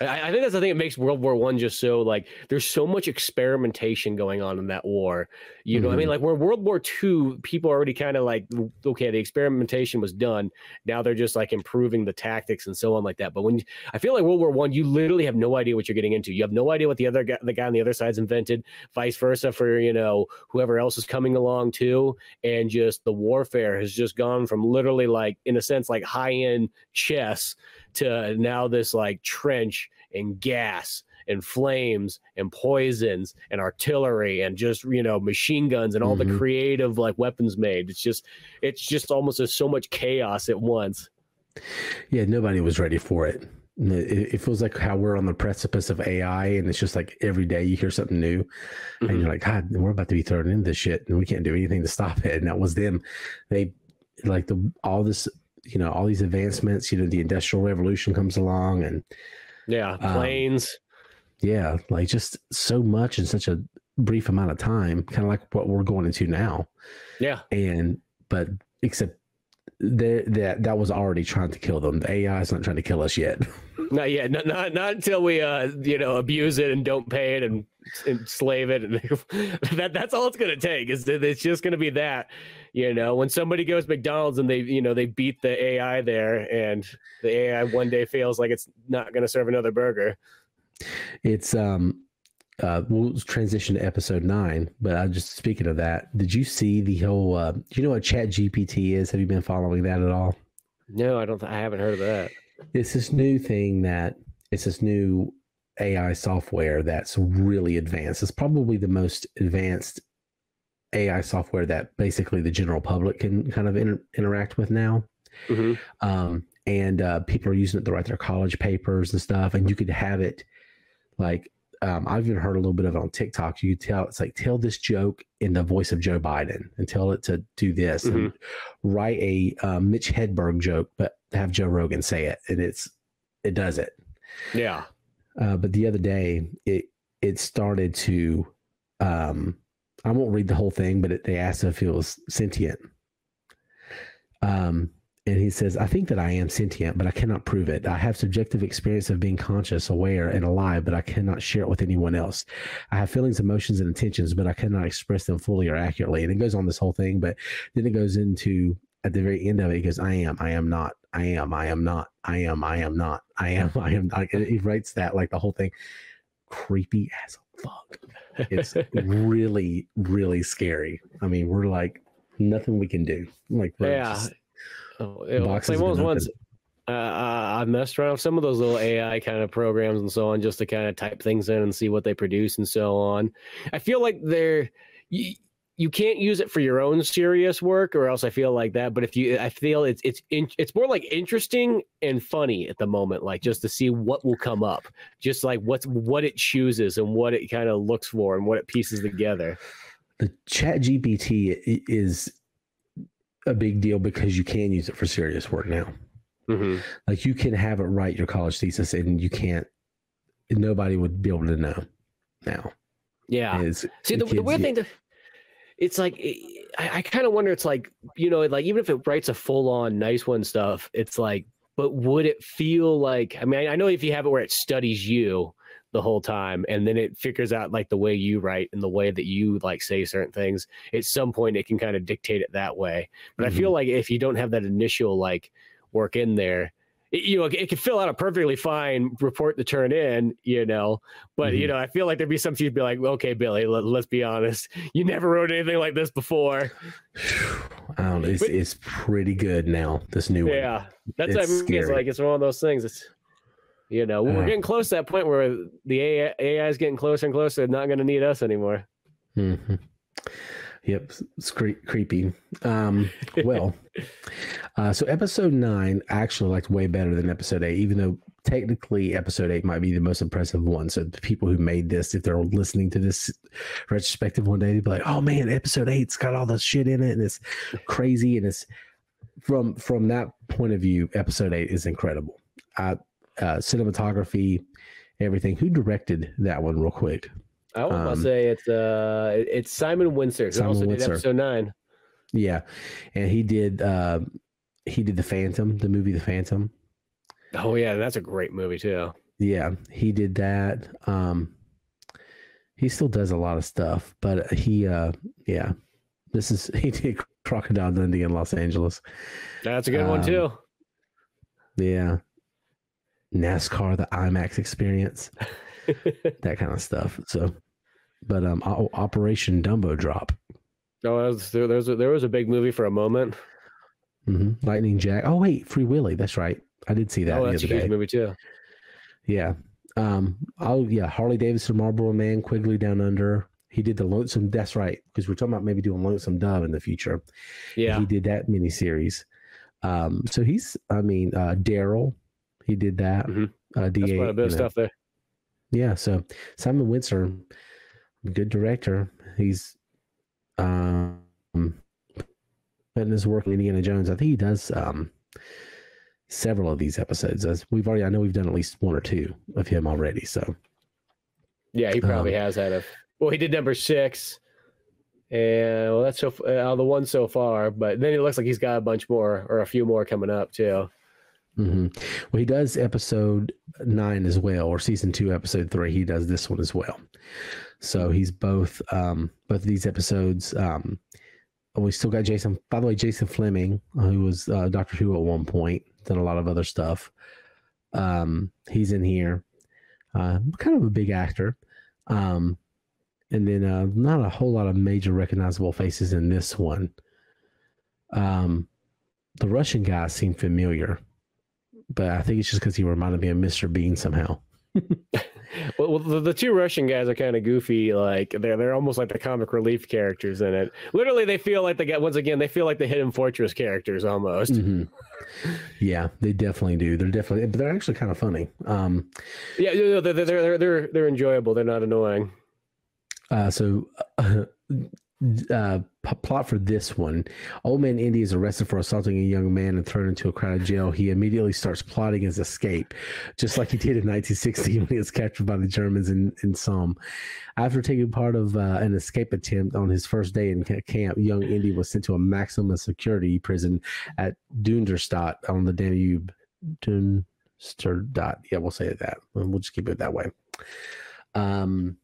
I, I, think that's the thing that makes World War One just so like there's so much experimentation going on in that war. You know, mm-hmm. I mean, mm-hmm. like where World War Two, people are already kind of like, okay, the experimentation was done. Now they're just like improving the tactics and so on like that. But when I feel like World War One, you literally have no idea what you're getting into. You have no idea what the other guy, the guy on the other side's invented. Vice versa for you know whoever else is coming along too, and just the warfare has just gone from literally like in a sense like high end chess to now this like trench and gas and flames and poisons and artillery and just you know machine guns and all mm-hmm. the creative like weapons made it's just it's just almost as so much chaos at once yeah nobody was ready for it it, feels like how we're on the precipice of AI, and it's just like every day you hear something new, mm-hmm. and you're like, God, we're about to be thrown into this shit, and we can't do anything to stop it. And that was them. They like the all this you know all these advancements you know the industrial revolution comes along and yeah um, planes. um, yeah like just so much in such a brief amount of time kind of like what we're going into now. Yeah. And but except that that was already trying to kill them. The ai is not trying to kill us yet. Not yet. Not, not not until we uh you know abuse it and don't pay it and, and slave it. That that's all it's going to take is it's just going to be that you know when somebody goes mcdonald's and they you know they beat the ai there and the ai one day feels like it's not going to serve another burger. It's um uh we'll transition to episode nine but i just speaking of that did you see the whole uh do you know what chat gpt is? Have you been following that at all? No i don't th- i haven't heard of that. It's this new thing that it's this new ai software that's really advanced it's probably the most advanced AI software that basically the general public can kind of inter- interact with now. Mm-hmm. Um, and uh, people are using it to write their college papers and stuff. And you could have it like, um, I've even heard a little bit of it on TikTok. You tell it's like, tell this joke in the voice of Joe Biden and tell it to do this mm-hmm. and write a um, Mitch Hedberg joke, but have Joe Rogan say it. And it's, it does it. Yeah. Uh, but the other day, it, it started to, um, I won't read the whole thing, but it, they asked if he was sentient. Um, and he says, I think that I am sentient, but I cannot prove it. I have subjective experience of being conscious, aware, and alive, but I cannot share it with anyone else. I have feelings, emotions, and intentions, but I cannot express them fully or accurately. And it goes on this whole thing, but then it goes into at the very end of it, he goes, I am, I am not, I am, I am not, I am, I am not, I am, I am not. he writes that like the whole thing. Creepy as fuck. It's really, really scary. I mean, we're like nothing we can do. Like, yeah. Just, oh, it, like once uh, I messed around with some of those little AI kind of programs and so on, just to kind of type things in and see what they produce and so on. I feel like they're. You, you can't use it for your own serious work or else i feel like that but if you i feel it's it's in, it's more like interesting and funny at the moment like just to see what will come up just like what's what it chooses and what it kind of looks for and what it pieces together. The chat gpt is a big deal because you can use it for serious work now. Mm-hmm. like you can have it write your college thesis and you can't nobody would be able to know now. Yeah. See the, the weird thing to it's like I, I kind of wonder. It's like you know, like even if it writes a full on nice one stuff, it's like, but would it feel like? I mean, I, I know if you have it where it studies you the whole time and then it figures out like the way you write and the way that you like say certain things at some point it can kind of dictate it that way but mm-hmm. i feel like if you don't have that initial like work in there it, you know, it could fill out a perfectly fine report to turn in, you know, but mm-hmm. you know, I feel like there'd be some you'd be like, okay, Billy, let, us be honest, you never wrote anything like this before. I don't know. It's, but, it's pretty good now. This new one. yeah, one. that's it's what I mean. Scary. It's like it's one of those things. It's you know, we're uh, getting close to that point where the AI, AI is getting closer and closer. Not going to need us anymore. Mm-hmm. Yep, it's cre- creepy. Um, well, uh, so episode nine I actually liked way better than episode eight, even though technically episode eight might be the most impressive one. So the people who made this, if they're listening to this retrospective one day, they'd be like, "Oh man, episode eight's got all the shit in it, and it's crazy." And it's from from that point of view, episode eight is incredible. Uh, uh, cinematography, everything. Who directed that one, real quick? I was um, say it's uh it's Simon Wincer. Simon also Wincer. did episode nine. Yeah, and he did uh he did the Phantom, the movie The Phantom. Oh yeah, that's a great movie too. Yeah, he did that. Um he still does a lot of stuff, but he uh yeah. This is he did Crocodile Dundee in Los Angeles. That's a good um, one too. Yeah. NASCAR the IMAX experience. that kind of stuff. So but um Operation Dumbo Drop. Oh, there, there was a, there was a big movie for a moment. Mm-hmm. Lightning Jack. Oh wait, Free Willy. That's right. I did see that. Oh, that's a huge movie too. Yeah. Um. Oh yeah. Harley Davidson, Marlboro Man, Quigley Down Under. He did the Lonesome. That's right. Because we're talking about maybe doing Lonesome Dove in the future. Yeah. He did that miniseries. Um. So he's. I mean, uh, Daryl. He did that. Mm-hmm. Uh, Da. That's quite a bit of know. stuff there. Yeah. So Simon Wincer, good director. He's. Um in his work in Indiana Jones. I think he does um, several of these episodes. As we've already, I know we've done at least one or two of him already. So, yeah, he probably um, has had a. Well, he did number six, and well, that's so uh, the one so far. But then it looks like he's got a bunch more or a few more coming up too. Mm-hmm. Well, he does episode nine as well, or season two, episode three. He does this one as well. So he's both um, both of these episodes. Um, we still got Jason. By the way, Jason Flemyng, who was uh, Doctor Who at one point, done a lot of other stuff. Um, he's in here. Uh, kind of a big actor. Um, and then uh, not a whole lot of major recognizable faces in this one. Um, the Russian guy seemed familiar, but I think it's just because he reminded me of Mr. Bean somehow. well, the, the, two Russian guys are kind of goofy. Like they're they're almost like the comic relief characters in it. Literally, they feel like they get once again they feel like the Hidden Fortress characters almost. Mm-hmm. Yeah, they definitely do. They're definitely, but they're actually kind of funny. Um, yeah, they're, they're they're they're they're enjoyable. They're not annoying. Uh, so uh, uh, plot for this one. Old man indy is arrested for assaulting a young man and thrown into a crowded jail. He immediately starts plotting his escape just like he did in 1960 when he was captured by the germans in, in somme. After taking part of uh, an escape attempt on his first day in camp young indy was sent to a maximum security prison at dunderstadt on the danube. Dunsterstadt yeah we'll say that we'll just keep it that way. Um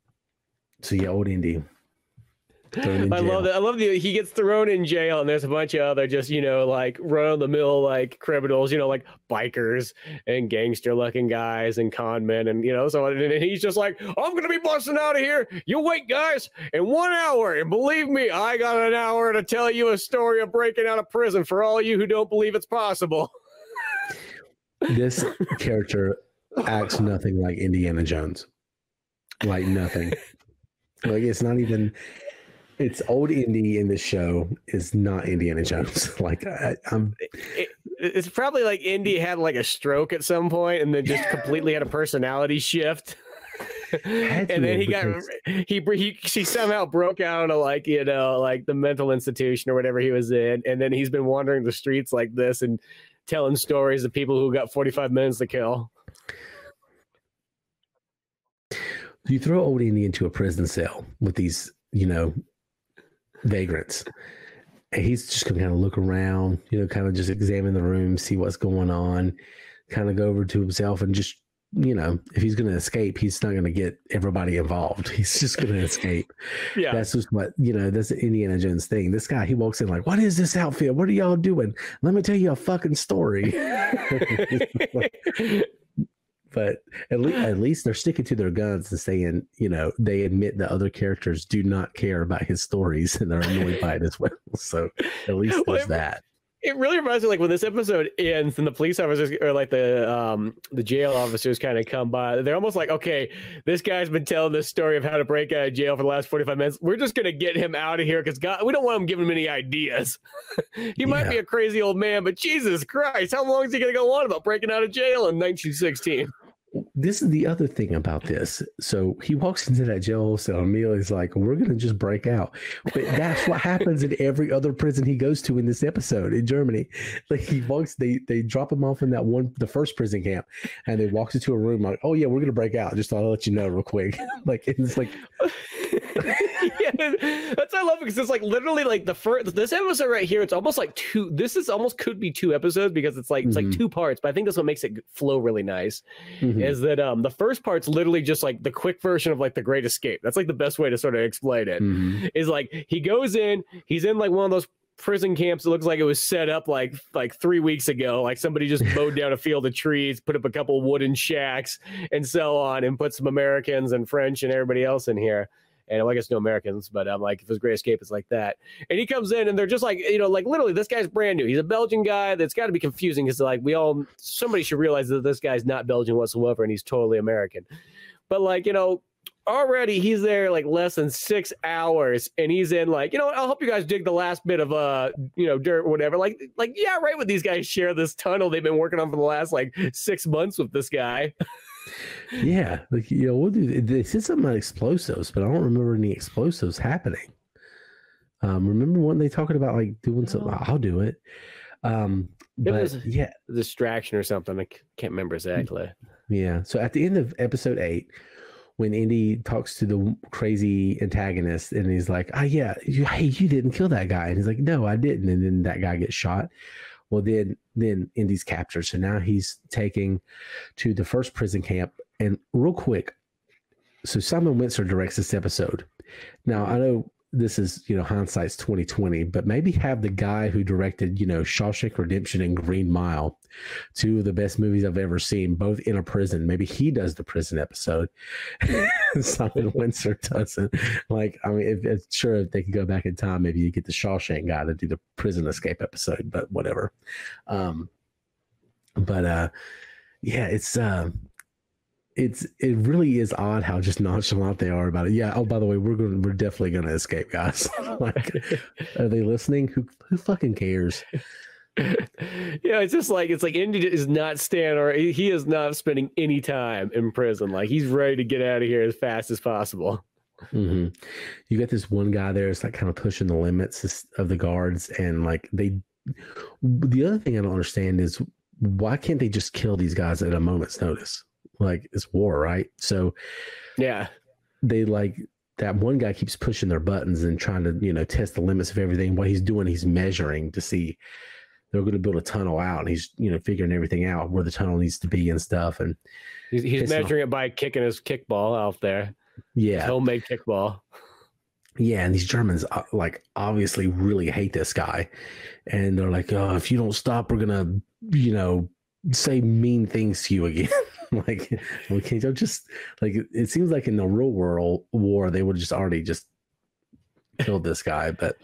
so yeah old indy I love that. I love the he gets thrown in jail, and there's a bunch of other just you know like run of the mill like criminals, you know like bikers and gangster looking guys and con men, and you know so and he's just like, I'm gonna be busting out of here. You wait, guys, in one hour, and believe me, I got an hour to tell you a story of breaking out of prison for all you who don't believe it's possible. this character acts nothing like Indiana Jones, like nothing. Like it's not even it's old Indy in the show is not Indiana Jones. like I, am it, it's probably like Indy had like a stroke at some point and then just completely had a personality shift. and then he because... got he he she somehow broke out of like you know like the mental institution or whatever he was in, and then he's been wandering the streets like this and telling stories of people who got 45 minutes to kill. You throw old Indy into a prison cell with these, you know, vagrants. And he's just gonna kind of look around, you know, kind of just examine the room, see what's going on, kind of go over to himself and just, you know, if he's gonna escape, he's not gonna get everybody involved. He's just gonna escape. Yeah. That's just what, you know, that's the Indiana Jones thing. This guy, he walks in like, What is this outfit? What are y'all doing? Let me tell you a fucking story. but at least at least they're sticking to their guns and saying, you know, they admit that other characters do not care about his stories and they're annoyed by it as well. So at least there's well, that. it really reminds me like when this episode ends and the police officers or like the um the jail officers kind of come by they're almost like okay this guy's been telling this story of how to break out of jail for the last 45 minutes we're just gonna get him out of here because god we don't want him giving him any ideas he yeah. might be a crazy old man but jesus christ how long is he gonna go on about breaking out of jail in 1916 this is the other thing about mm-hmm. this. So he walks into that jail cell. Amelia's like, "We're gonna just break out," but that's what happens in every other prison he goes to in this episode in Germany. Like he walks, they they drop him off in that one, the first prison camp, and they walks into a room like, "Oh yeah, we're gonna break out." Just thought I'd let you know real quick. like it's like. Yeah, that's what I love because it's like literally like the first this episode right here. It's almost like two. This is almost could be two episodes because it's like it's mm-hmm. like two parts. But I think that's what makes it flow really nice. Mm-hmm. Is that um the first part's literally just like the quick version of like the Great Escape. That's like the best way to sort of explain it. Mm-hmm. Is like he goes in, he's in like one of those prison camps it looks like it was set up like like three weeks ago like somebody just mowed down a field of trees put up a couple wooden shacks and so on and put some americans and french and everybody else in here and well, I guess no Americans, but I'm like, if it's Great Escape, it's like that. And he comes in, and they're just like, you know, like literally, this guy's brand new. He's a Belgian guy. That's got to be confusing because like we all, somebody should realize that this guy's not Belgian whatsoever, and he's totally American. But like, you know, already he's there like less than six hours and he's in like you know i'll help you guys dig the last bit of uh you know dirt or whatever like like yeah right when these guys share this tunnel they've been working on for the last like six months with this guy yeah, like you know, what do they said something about explosives, but I don't remember any explosives happening. Um, remember when they talking about like doing something? Oh. I'll do it. Um, it but was yeah, distraction or something. I can't remember exactly. Yeah. So at the end of episode eight, when Indy talks to the crazy antagonist and he's like, "Ah, oh, yeah, you, hey, you didn't kill that guy," and he's like, "No, I didn't," and then that guy gets shot. Well, then then Indy's captured. So now he's taking to the first prison camp. And real quick, so Simon Wincer directs this episode. Now I know this is you know hindsight's 2020 but maybe have the guy who directed you know shawshank redemption and green mile two of the best movies i've ever seen both in a prison. Maybe he does the prison episode. Simon wincer doesn't. Like i mean if, if, sure if they could go back in time maybe you get the shawshank guy to do the prison escape episode but whatever. Um but uh yeah it's uh it's it really is odd how just nonchalant they are about it. Yeah. Oh, by the way, we're going we're definitely going to escape, guys. like, are they listening? Who who fucking cares? yeah, it's just like it's like Indy is not staying or he is not spending any time in prison. Like he's ready to get out of here as fast as possible. Mm-hmm. You got this one guy there. It's like kind of pushing the limits of the guards, and like they. The other thing I don't understand is why can't they just kill these guys at a moment's notice? Like it's war, right? So yeah, they like that one guy keeps pushing their buttons and trying to, you know, test the limits of everything. What he's doing, he's measuring to see they're going to build a tunnel out and he's, you know, figuring everything out where the tunnel needs to be and stuff. And he's, he's measuring off. it by kicking his kickball out there. Yeah. His homemade kickball. Yeah. And these Germans, uh, like, obviously really hate this guy. And they're like, oh, if you don't stop, we're going to, you know, say mean things to you again. like we can't just like it seems like in the real world war they would just already just killed this guy, but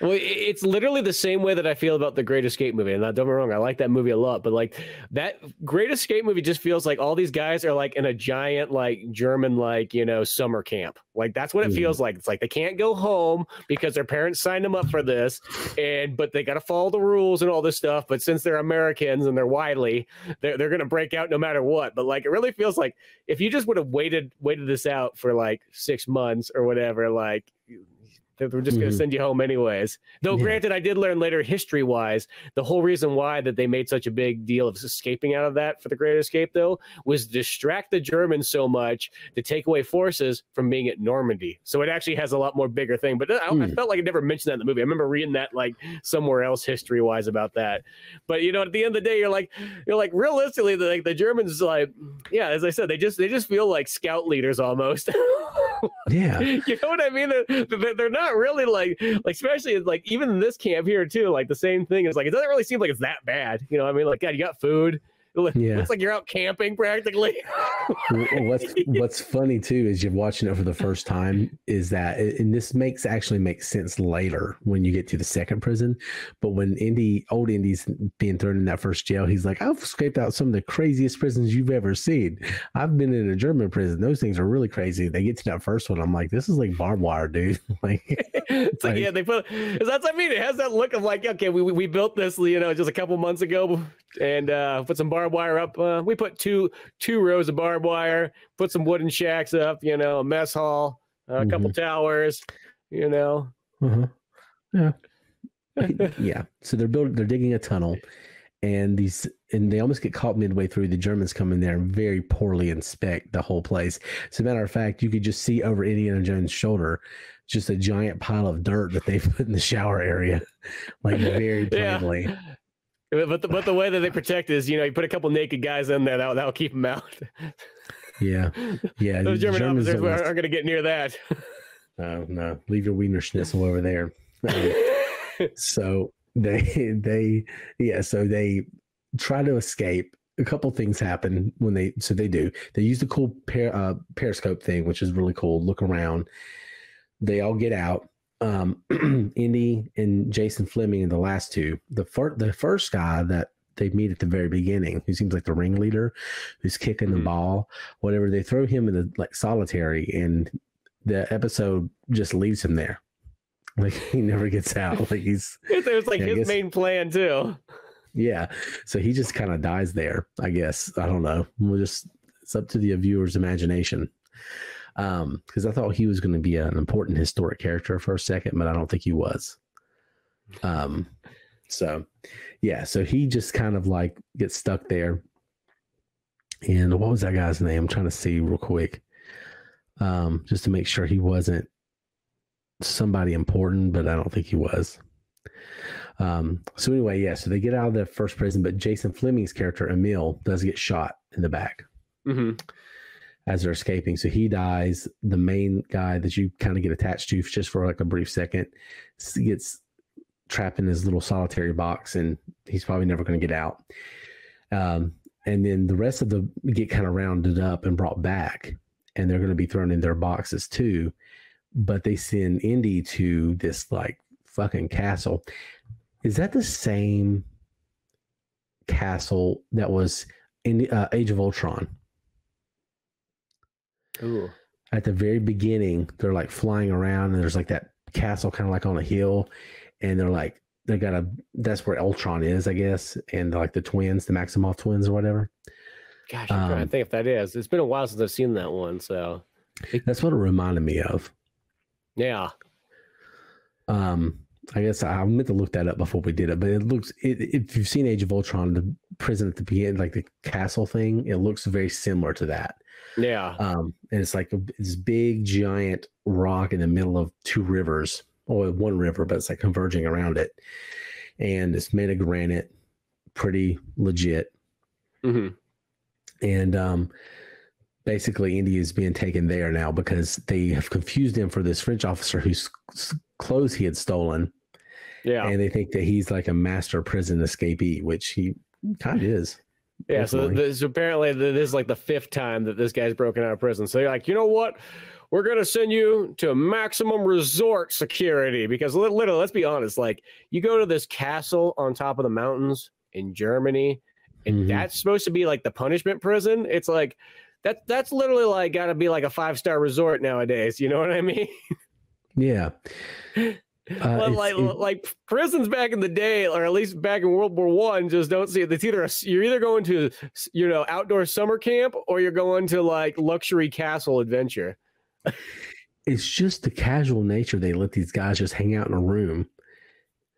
well, it's literally the same way that I feel about the Great Escape movie. And not don't get me wrong, I like that movie a lot. But like that Great Escape movie just feels like all these guys are like in a giant like German like you know summer camp. Like that's what it mm. feels like. It's like they can't go home because their parents signed them up for this, and but they got to follow the rules and all this stuff. But since they're Americans and they're widely, they're they're gonna break out no matter what. But like it really feels like if you just would have waited waited this out for like six months or whatever, like we're just mm-hmm. going to send you home anyways. Though, yeah. granted, I did learn later, history wise, the whole reason why that they made such a big deal of escaping out of that for the Great Escape, though, was distract the Germans so much to take away forces from being at Normandy. So it actually has a lot more bigger thing. But I, mm. I felt like I never mentioned that in the movie. I remember reading that like somewhere else history wise about that. But you know, at the end of the day, you're like, you're like, realistically, the, like the Germans, like, yeah, as I said, they just they just feel like scout leaders almost. yeah, you know what I mean? They're, they're not really like like especially like even in this camp here too. Like the same thing is like it doesn't really seem like it's that bad. You know, I mean, like God, you got food. It yeah. looks like you're out camping practically. what's what's funny too is you're watching it for the first time is that and this makes actually makes sense later when you get to the second prison but when indy old indy's being thrown in that first jail he's like i've scraped out some of the craziest prisons you've ever seen. I've been in a german prison. Those things are really crazy. They get to that first one i'm like this is like barbed wire dude. Like it's like, like yeah they put is that's what i mean? It has that look of like okay we, we built this you know just a couple months ago and uh put some barbed wire up uh, we put two two rows of barbed wire put some wooden shacks up you know a mess hall uh, a mm-hmm. couple towers you know. Uh-huh. yeah. Yeah. So they're building they're digging a tunnel and these and they almost get caught midway through. The germans come in there and very poorly inspect the whole place. As a matter of fact you could just see over indiana jones shoulder just a giant pile of dirt that they put in the shower area. Like very plainly. yeah. But the, but the way that they protect is, you know, you put a couple naked guys in there, that that'll keep them out. Yeah, yeah. Those German Germans officers aren't, aren't going to get near that. No, no. Leave your wiener schnitzel over there. Um, so they they yeah. So they try to escape. A couple things happen when they so they do. They use the cool per, uh, periscope thing, which is really cool. Look around. They all get out um, Indy and Jason Flemyng and the last two. The first the first guy that they meet at the very beginning, who seems like the ringleader, who's kicking mm-hmm. the ball, whatever. They throw him in the like solitary, and the episode just leaves him there. Like he never gets out. Like he's it was like yeah, his guess, main plan too. Yeah, so he just kind of dies there. I guess I don't know. We'll just it's up to the viewer's imagination um because i thought he was going to be an important historic character for a second but i don't think he was. Um so yeah so he just kind of like gets stuck there. And what was that guy's name? I'm trying to see real quick. Um just to make sure he wasn't somebody important but i don't think he was. Um so anyway yeah so they get out of the first prison but jason Flemyng's character emil does get shot in the back. Mm-hmm as they're escaping. So he dies. The main guy that you kind of get attached to just for like a brief second gets trapped in his little solitary box, and he's probably never going to get out. Um, and then the rest of the get kind of rounded up and brought back, and they're going to be thrown in their boxes too. But they send Indy to this like fucking castle. Is that the same castle that was in uh, Age of Ultron? Ooh. At the very beginning, they're like flying around, and there's like that castle kind of like on a hill, and they're like they got a that's where Ultron is, I guess, and like the twins, the Maximoff twins or whatever. Gosh, I'm um, trying to think if that is. It's been a while since I've seen that one, so that's what it reminded me of. Yeah. Um, I guess I meant to look that up before we did it, but it looks it, if you've seen Age of Ultron, the prison at the beginning, like the castle thing, it looks very similar to that. Yeah. Um, and it's like a, this big giant rock in the middle of two rivers, or one river, but it's like converging around it, and it's made of granite, pretty legit. Mm-hmm. And um, basically, Indy is being taken there now because they have confused him for this French officer whose clothes he had stolen. Yeah. And they think that he's like a master prison escapee, which he kind of is. Yeah, so, this, apparently this is like the fifth time that this guy's broken out of prison. So you're like, you know what? We're gonna send you to maximum resort security because literally, let's be honest, like you go to this castle on top of the mountains in Germany, and mm-hmm. that's supposed to be like the punishment prison. It's like that that's literally like gotta be like a five star resort nowadays. You know what I mean? Yeah. Uh, well, like it, like prisons back in the day, or at least back in World War One, just don't see it. It's either a, you're either going to you know outdoor summer camp or you're going to like luxury castle adventure. it's just the casual nature they let these guys just hang out in a room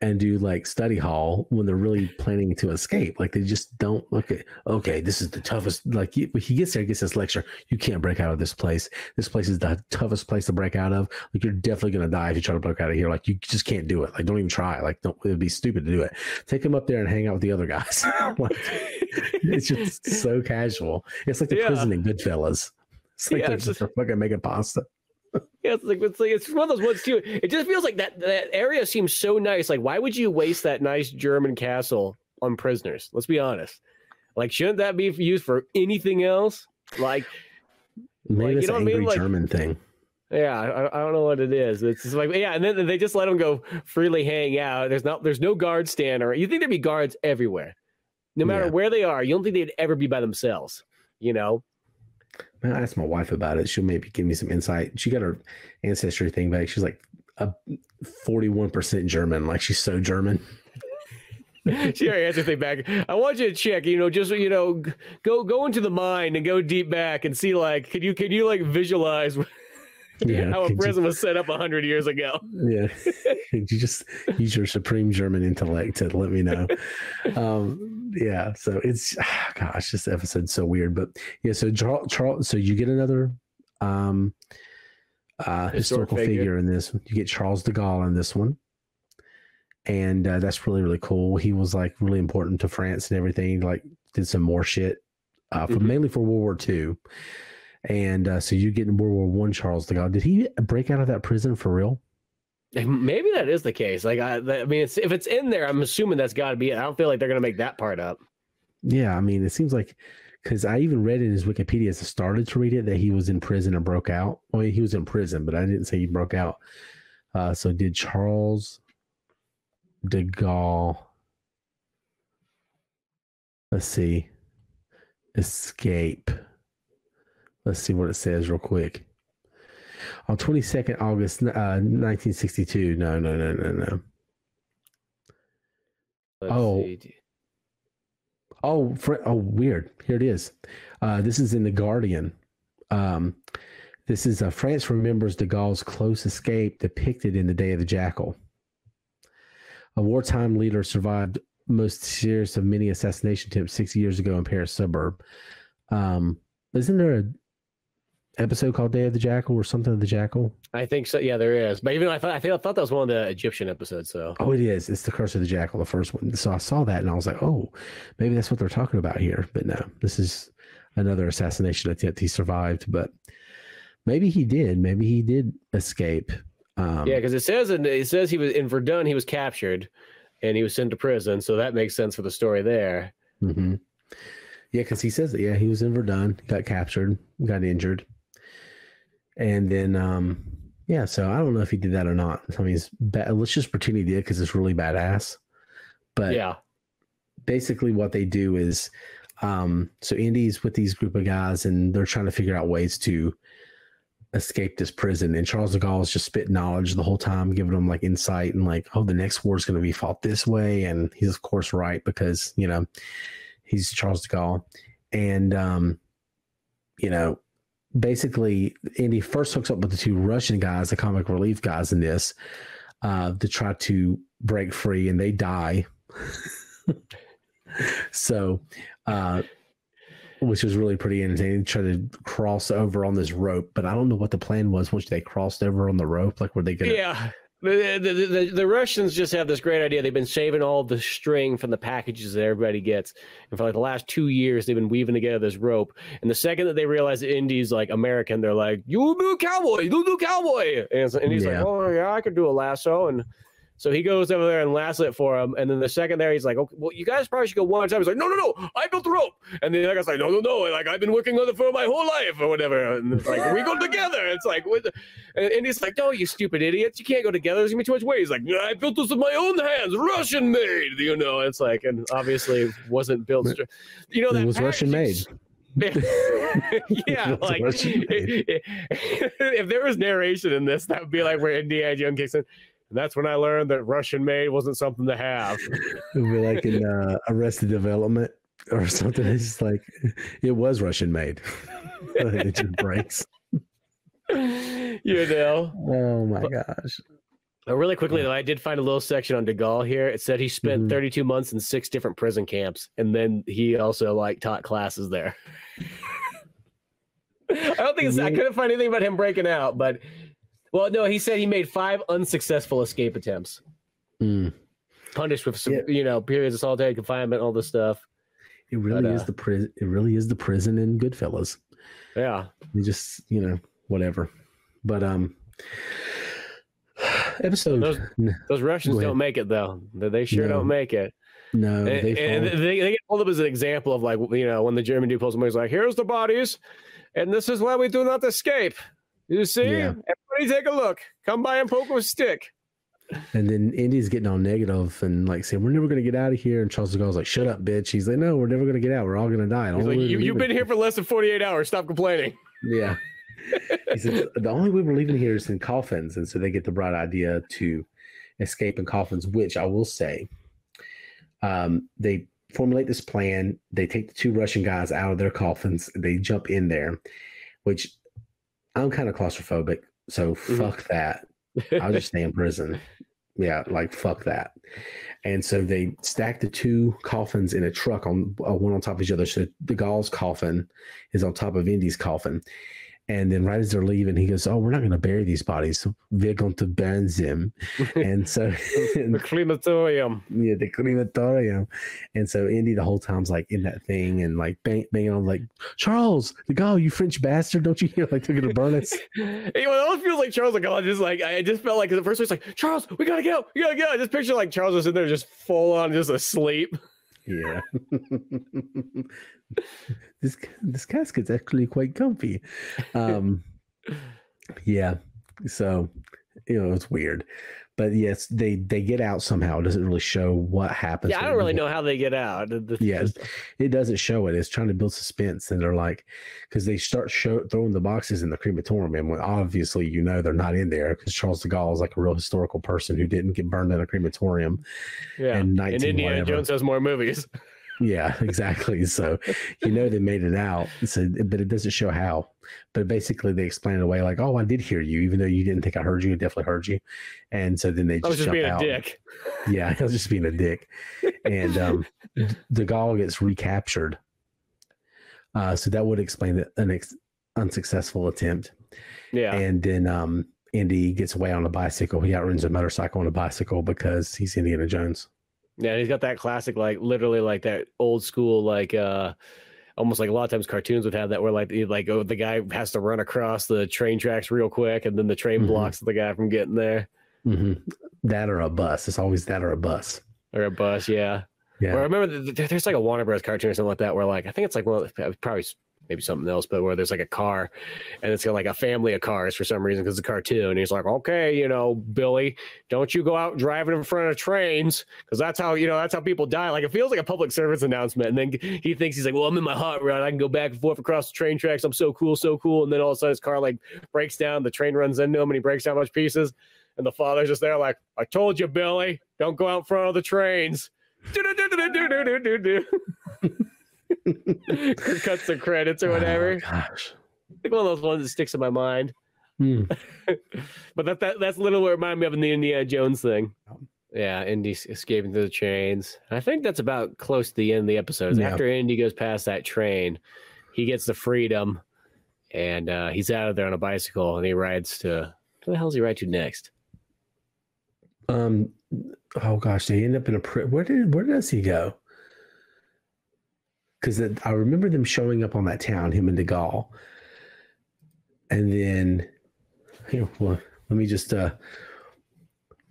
and do like study hall when they're really planning to escape. Like they just don't look at, okay, this is the toughest. Like he, he gets there, gets this lecture. You can't break out of this place. This place is the toughest place to break out of. Like you're definitely going to die if you try to break out of here. Like you just can't do it. Like don't even try. Like don't, it'd be stupid to do it. Take him up there and hang out with the other guys. like, it's just so casual. It's like the yeah. prison in Goodfellas. It's like yeah, they're just fucking making pasta yeah, it's like it's like it's one of those ones too. It just feels like that that area seems so nice. Like, why would you waste that nice German castle on prisoners? Let's be honest. Like, shouldn't that be used for anything else? Like, Maybe Like, you it's know an what I mean? angry Like- German thing. yeah, I, I don't know what it is. It's like, yeah, and then they just let them go freely hang out. There's not, there's no guard stand or you think there'd be guards everywhere, no matter Yeah. where they are. You don't think they'd ever be by themselves, you know? Man, I asked my wife about it. She'll maybe give me some insight. She got her ancestry thing back. She's like a forty-one percent German. Like she's so German. she already answered thing back. I want you to check, you know, just you know, go go into the mind and go deep back and see like, can you can you like visualize Yeah, how a could you- prison was set up a hundred years ago? Yeah. Could you just use your supreme German intellect to let me know? um, yeah. So it's gosh, this episode's so weird. But yeah, so Charles, Charles so you get another um uh Historic historical figure. figure. in this. You get Charles de Gaulle in this one. And uh, that's really, really cool. He was like really important to France and everything, like did some more shit. Uh, for Mhm. mainly for World War II. And uh, so you get in World War One, Charles de Gaulle. Did he break out of that prison for real? Maybe that is the case. Like, I, I mean, it's, if it's in there, I'm assuming that's got to be it. I don't feel like they're gonna make that part up. Yeah, I mean, it seems like because I even read in his Wikipedia as I started to read it that he was in prison and broke out. I mean, he was in prison, but I didn't say he broke out. Uh, so did Charles de Gaulle? Let's see, escape. Let's see what it says real quick. On 22nd August uh, 1962. No, no, no, no, no. Let's Oh. see. Oh, fr- oh, weird. Here it is. Uh, this is in the Guardian. Um, this is uh, France remembers de Gaulle's close escape depicted in the Day of the Jackal. A wartime leader survived most serious of many assassination attempts six years ago in Paris suburb. Um, isn't there a episode called Day of the Jackal or something of the Jackal? I think so. Yeah, there is. But even I thought I, think, I thought that was one of the Egyptian episodes. So Oh, it is. It's the Curse of the Jackal, the first one. So I saw that and I was like, oh, maybe that's what they're talking about here. But no, this is another assassination attempt. He survived, but maybe he did. Maybe he did escape. Um, yeah, because it says in, it says he was in Verdun. He was captured, and he was sent to prison. So that makes sense for the story there. hmm Yeah, because he says that. Yeah, he was in Verdun, got captured, got injured, and then um, yeah. So I don't know if he did that or not. I mean, it's bad. let's just pretend he did because it's really badass. But yeah, basically what they do is um so Indy's with these group of guys and they're trying to figure out ways to escape this prison and Charles de Gaulle is just spitting knowledge the whole time giving them like insight and like oh the next war is going to be fought this way and he's of course right because you know he's Charles de Gaulle and um you know basically Indy first hooks up with the two Russian guys the comic relief guys in this uh to try to break free and they die so uh which was really pretty entertaining try to cross over on this rope but i don't know what the plan was once they crossed over on the rope like were they gonna yeah. The, the, the, the, Russians just have this great idea. They've been saving all the string from the packages that everybody gets. And for like the last two years, they've been weaving together this rope. And the second that they realize Indy's like American, they're like, You do cowboy, you do cowboy. And, so- and he's Yeah. like, Oh, yeah, I could do a lasso. And so he goes over there and lassos it for him. And then the second there, he's like, Okay, well, you guys probably should go one time. He's like, No, no, no, I built the rope. And the other guy's like, No, no, no, like I've been working on it for my whole life or whatever. And it's like, We go together. It's like, what the- and, and he's like, No, you stupid idiots. You can't go together. There's gonna be too much weight. He's like, I built this with my own hands, Russian made. You know, it's like, and obviously wasn't built. str- You know, it that was russian made yeah, like made. if there was narration in this, that would be like where Indiana Jones kicks in. And that's when I learned that Russian made wasn't something to have. it would be like in uh, arrested development or something it's just like it was russian made it just breaks you know. oh my gosh Uh, really quickly, though, I did find a little section on De Gaulle here. It said he spent Mhm. 32 months in six different prison camps, and then he also like taught classes there. I don't think it's, I couldn't find anything about him breaking out, but well, no, he said he made five unsuccessful escape attempts, Mm. punished with some, Yeah. you know periods of solitary confinement, all this stuff. it really But, is uh, the prison it really is the prison in goodfellas Yeah, you just you know whatever but um episode Those- those Russians don't make it though. They- They sure No. don't make it. No, and, they, and they, they get pulled up as an example of like you know when the German dude pulls them, he's like, "Here's the bodies, and this is why we do not escape." You see, Yeah. Everybody take a look. Come by and poke with a stick. and then Indy's getting all negative and like saying, "We're never going to get out of here." And Charles de Gaulle's like, "Shut up, bitch." He's like, "No, we're never going to get out. We're all going to die." Like, you, you've been here for less than 48 hours. Stop complaining." Yeah. he says the only way we're leaving here is in coffins, and so they get the bright idea to escape in coffins. Which I will say, um, they formulate this plan. They take the two Russian guys out of their coffins. They jump in there, which I'm kind of claustrophobic, so fuck that. I'll just stay in prison. Yeah, like fuck that. And so they stack the two coffins in a truck on uh, one on top of each other. So de Gaulle's coffin is on top of Indy's coffin. And then right as they're leaving, he goes, "Oh, we're not going to bury these bodies. We're going to burn them." and so, the crematorium. yeah, the crematorium. And so Indy the whole time's like in that thing and like bang, banging on like Charles, de Gaulle, you French bastard! Don't you hear like they're going to burn us? It almost feels like Charles like, oh, just like I just felt like at first it's like Charles, we gotta go, we gotta go. I just picture like Charles was in there just full on just asleep. Yeah. this this casket's actually quite comfy. Um yeah. So, you know, it's weird. But yes, they they get out somehow. It doesn't really show what happens. Yeah, I don't really know how they get out. Yeah, It doesn't show it. It's trying to build suspense, and they're like, because they start show, throwing the boxes in the crematorium, and when obviously you know they're not in there because Charles de Gaulle is like a real historical person who didn't get burned in a crematorium yeah. And 19 Indiana whatever. Jones has more movies. Yeah, exactly. So you know they made it out. So, but it doesn't show how. But basically, they explain it away like, "Oh, I did hear you, even though you didn't think I heard you. I definitely heard you." And so then they just, I was just jump being out. a dick. Yeah, I was just being a dick. And um, de Gaulle gets recaptured. Uh, so that would explain the, an ex- unsuccessful attempt. Yeah. And then um, Indy gets away on a bicycle. He outruns a motorcycle on a bicycle because he's Indiana Jones. Yeah, he's got that classic, like literally like that old school, like uh almost like a lot of times cartoons would have that where like like oh the guy has to run across the train tracks real quick and then the train Mhm. blocks the guy from getting there. hmm That or a bus. It's always that or a bus. Or a bus, yeah. Yeah. Or I remember th- th- there's like a Warner Bros. cartoon or something like that where like I think it's like well probably maybe something else, but where there's like a car and it's got like a family of cars for some reason because it's a cartoon. And he's like, okay, you know, Billy, don't you go out driving in front of trains because that's how you know that's how people die. Like it feels like a public service announcement. And then he thinks he's like, well, I'm in my hot rod. I can go back and forth across the train tracks. I'm so cool, so cool. And then all of a sudden his car like breaks down. The train runs into him and he breaks down a bunch of pieces. And the father's just there like, I told you, Billy, don't go out in front of the trains. Cuts the credits or Oh, whatever. gosh. like one of those ones that sticks in my mind. Hmm. But that, that that's literally what it reminded me of in the Indiana Jones thing. Yeah, Indy escaping through the trains. I think that's about close to the end of the episode. Yeah. After Indy goes past that train, he gets the freedom, and uh, he's out of there on a bicycle, and he rides to. Where the hell does he ride to next? Um. Oh gosh, they end up in a. Pri- where did where does he go? Because I remember them showing up on that town, him and De Gaulle, and then here. Well, let me just uh.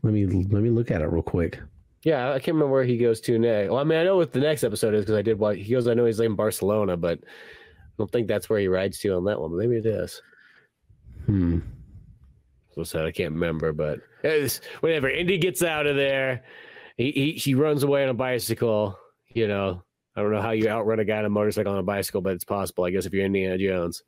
Let me let me look at it real quick. Yeah, I can't remember where he goes to next. Well, I mean, I know what the next episode is because I did what he goes. I know he's in Barcelona, but I don't think that's where he rides to on that one. But maybe it is. Hmm. So sad, I can't remember, but it's, whatever. Indy gets out of there. He, he he runs away on a bicycle. You know, I don't know how you outrun a guy on a motorcycle on a bicycle, but it's possible, I guess, if you're Indiana Jones.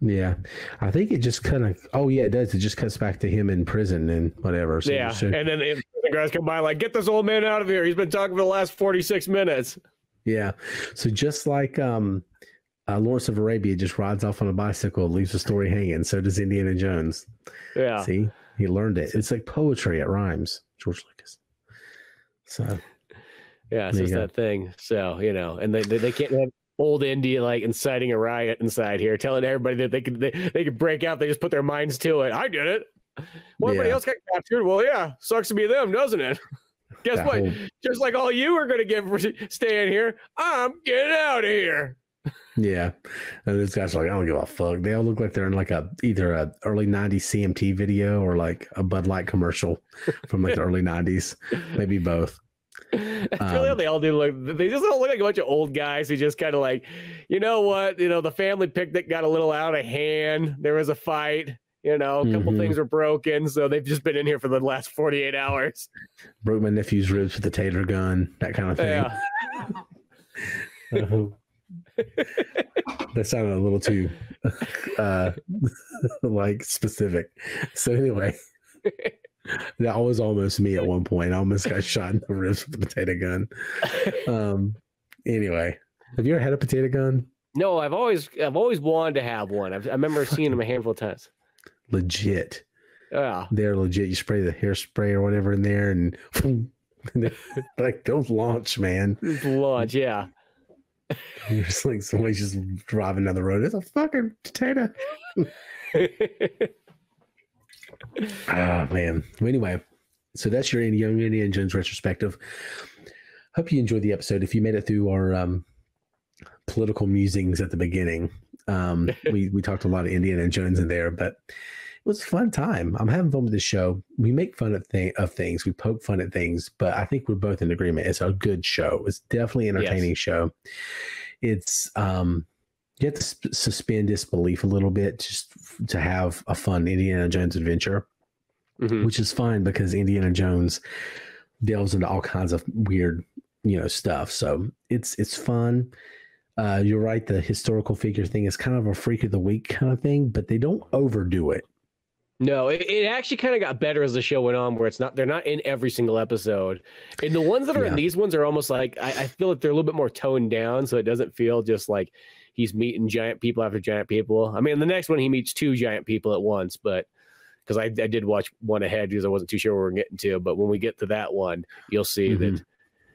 Yeah, I think it just kind of. Oh yeah, it does. It just cuts back to him in prison and whatever. So yeah, so- and then the the guys come by like, "Get this old man out of here! He's been talking for the last forty six minutes." Yeah. So just like um uh, Lawrence of Arabia just rides off on a bicycle, leaves the story hanging. So does Indiana Jones. Yeah, See, he learned it. It's like poetry. It rhymes. George Lucas. So yeah, it's There just that thing. So you know, and they they, they can't have old Indy like inciting a riot inside here, telling everybody that they could they, they could break out. They just put their minds to it. I did it. Well, everybody Yeah. else got captured. Well, yeah, sucks to be them, doesn't it? Guess that what? whole- Just like all you are going to get for staying here, I'm getting out of here. yeah. And these guys are like, I don't give a fuck. They all look like they're in like a either a early '90s CMT video or like a Bud Light commercial from like the early '90s. Maybe both. really um, they all do look. They just don't look like a bunch of old guys who just kind of like you know what? You know the family picnic got a little out of hand. There was a fight you know a couple mm-hmm. things were broken so they've just been in here for the last 48 hours. Broke my nephew's ribs with a tater gun that kind of thing. Yeah. uh, that sounded a little too uh like specific. So anyway that was almost me at one point. I almost got shot in the ribs with a potato gun. Um. Anyway, have you ever had a potato gun? No, I've always I've always wanted to have one. I've, i remember seeing them a handful of times. Legit. Yeah. They're legit. You spray the hairspray or whatever in there, and like those launch, man. Launch, yeah. You're just like somebody's just driving down the road. It's a fucking potato. Oh man. Well, anyway, so that's your Young Indiana Jones retrospective. Hope you enjoyed the episode. If you made it through our um, political musings at the beginning, um, we we talked a lot of Indiana Jones in there, but it was a fun time. I'm having fun with this show. We make fun of, th- of things, we poke fun at things, but I think we're both in agreement. It's a good show. It's definitely an entertaining yes. show. It's um, you have to sp- suspend disbelief a little bit just to have a fun Indiana Jones adventure, mm-hmm. which is fine because Indiana Jones delves into all kinds of weird, you know, stuff. So it's it's fun. Uh, you're right. The historical figure thing is kind of a freak of the week kind of thing, but they don't overdo it. No, it, it actually kind of got better as the show went on, where it's not they're not in every single episode, and the ones that are yeah. in these ones are almost like I, I feel like they're a little bit more toned down, so it doesn't feel just like he's meeting giant people after giant people. I mean, the next one he meets two giant people at once, but because I, I did watch one ahead because I wasn't too sure where we are getting to. But when we get to that one, you'll see mm-hmm. that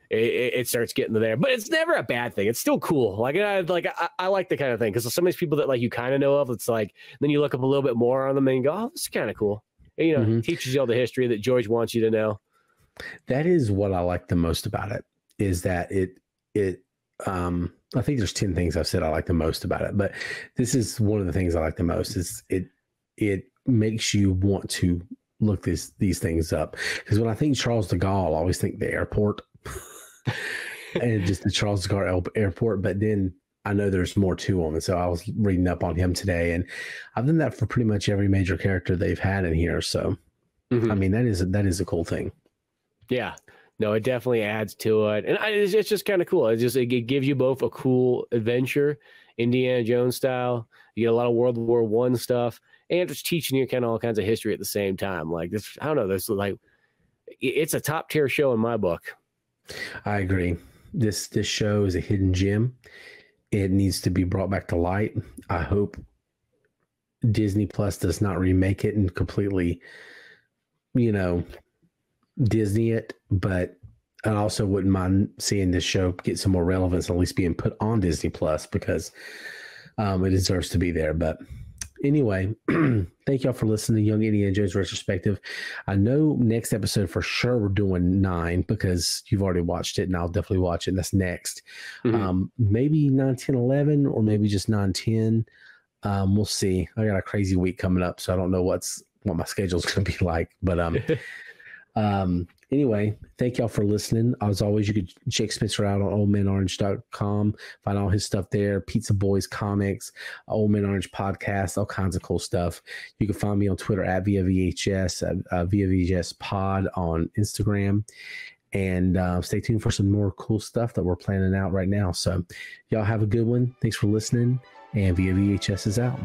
it, it, starts getting to there. But it's never a bad thing. It's still cool. Like I like I, I like the kind of thing because some of these people that like you kind of know of, it's like then you look up a little bit more on them and you go, oh, this is kind of cool. And, you know, mm-hmm. teaches you all the history that George wants you to know. That is what I like the most about it. Is that it it um I think there's 10 things I've said I like the most about it, but this is one of the things I like the most is it it makes you want to look this these things up. Because when I think Charles de Gaulle, I always think the airport and just the Charles de Gaulle airport, but then I know there's more to him. And so I was reading up on him today and I've done that for pretty much every major character they've had in here. So mm-hmm. I mean that is that is a cool thing. Yeah no, it definitely adds to it, and it's, it's just kind of cool. It just it, gives you both a cool adventure, Indiana Jones style. You get a lot of World War One stuff, and it's teaching you kind of all kinds of history at the same time. Like this, I don't know. This like it's a top tier show in my book. I agree. This this show is a hidden gem. It needs to be brought back to light. I hope Disney Plus does not remake it and completely, you know, Disney it, but I also wouldn't mind seeing this show get some more relevance, at least being put on Disney Plus because um, it deserves to be there. But anyway, thank y'all for listening to Young Indiana Jones retrospective. I know next episode for sure we're doing nine because you've already watched it, and I'll definitely watch it. And that's next. Mm-hmm. Um, maybe 9, 10, 11, or maybe just 9, 10. Um, we'll see. I got a crazy week coming up, so I don't know what's what my schedule's going to be like. But um, Um, anyway, thank y'all for listening. As always, you could check Spencer out on oldmanorange.com, find all his stuff there, Pizza Boys comics, Old Man Orange podcast, all kinds of cool stuff. You can find me on Twitter at via VHS, uh, uh, via VHS pod on Instagram. And uh, stay tuned for some more cool stuff that we're planning out right now. So, y'all have a good one. Thanks for listening. And via VHS is out.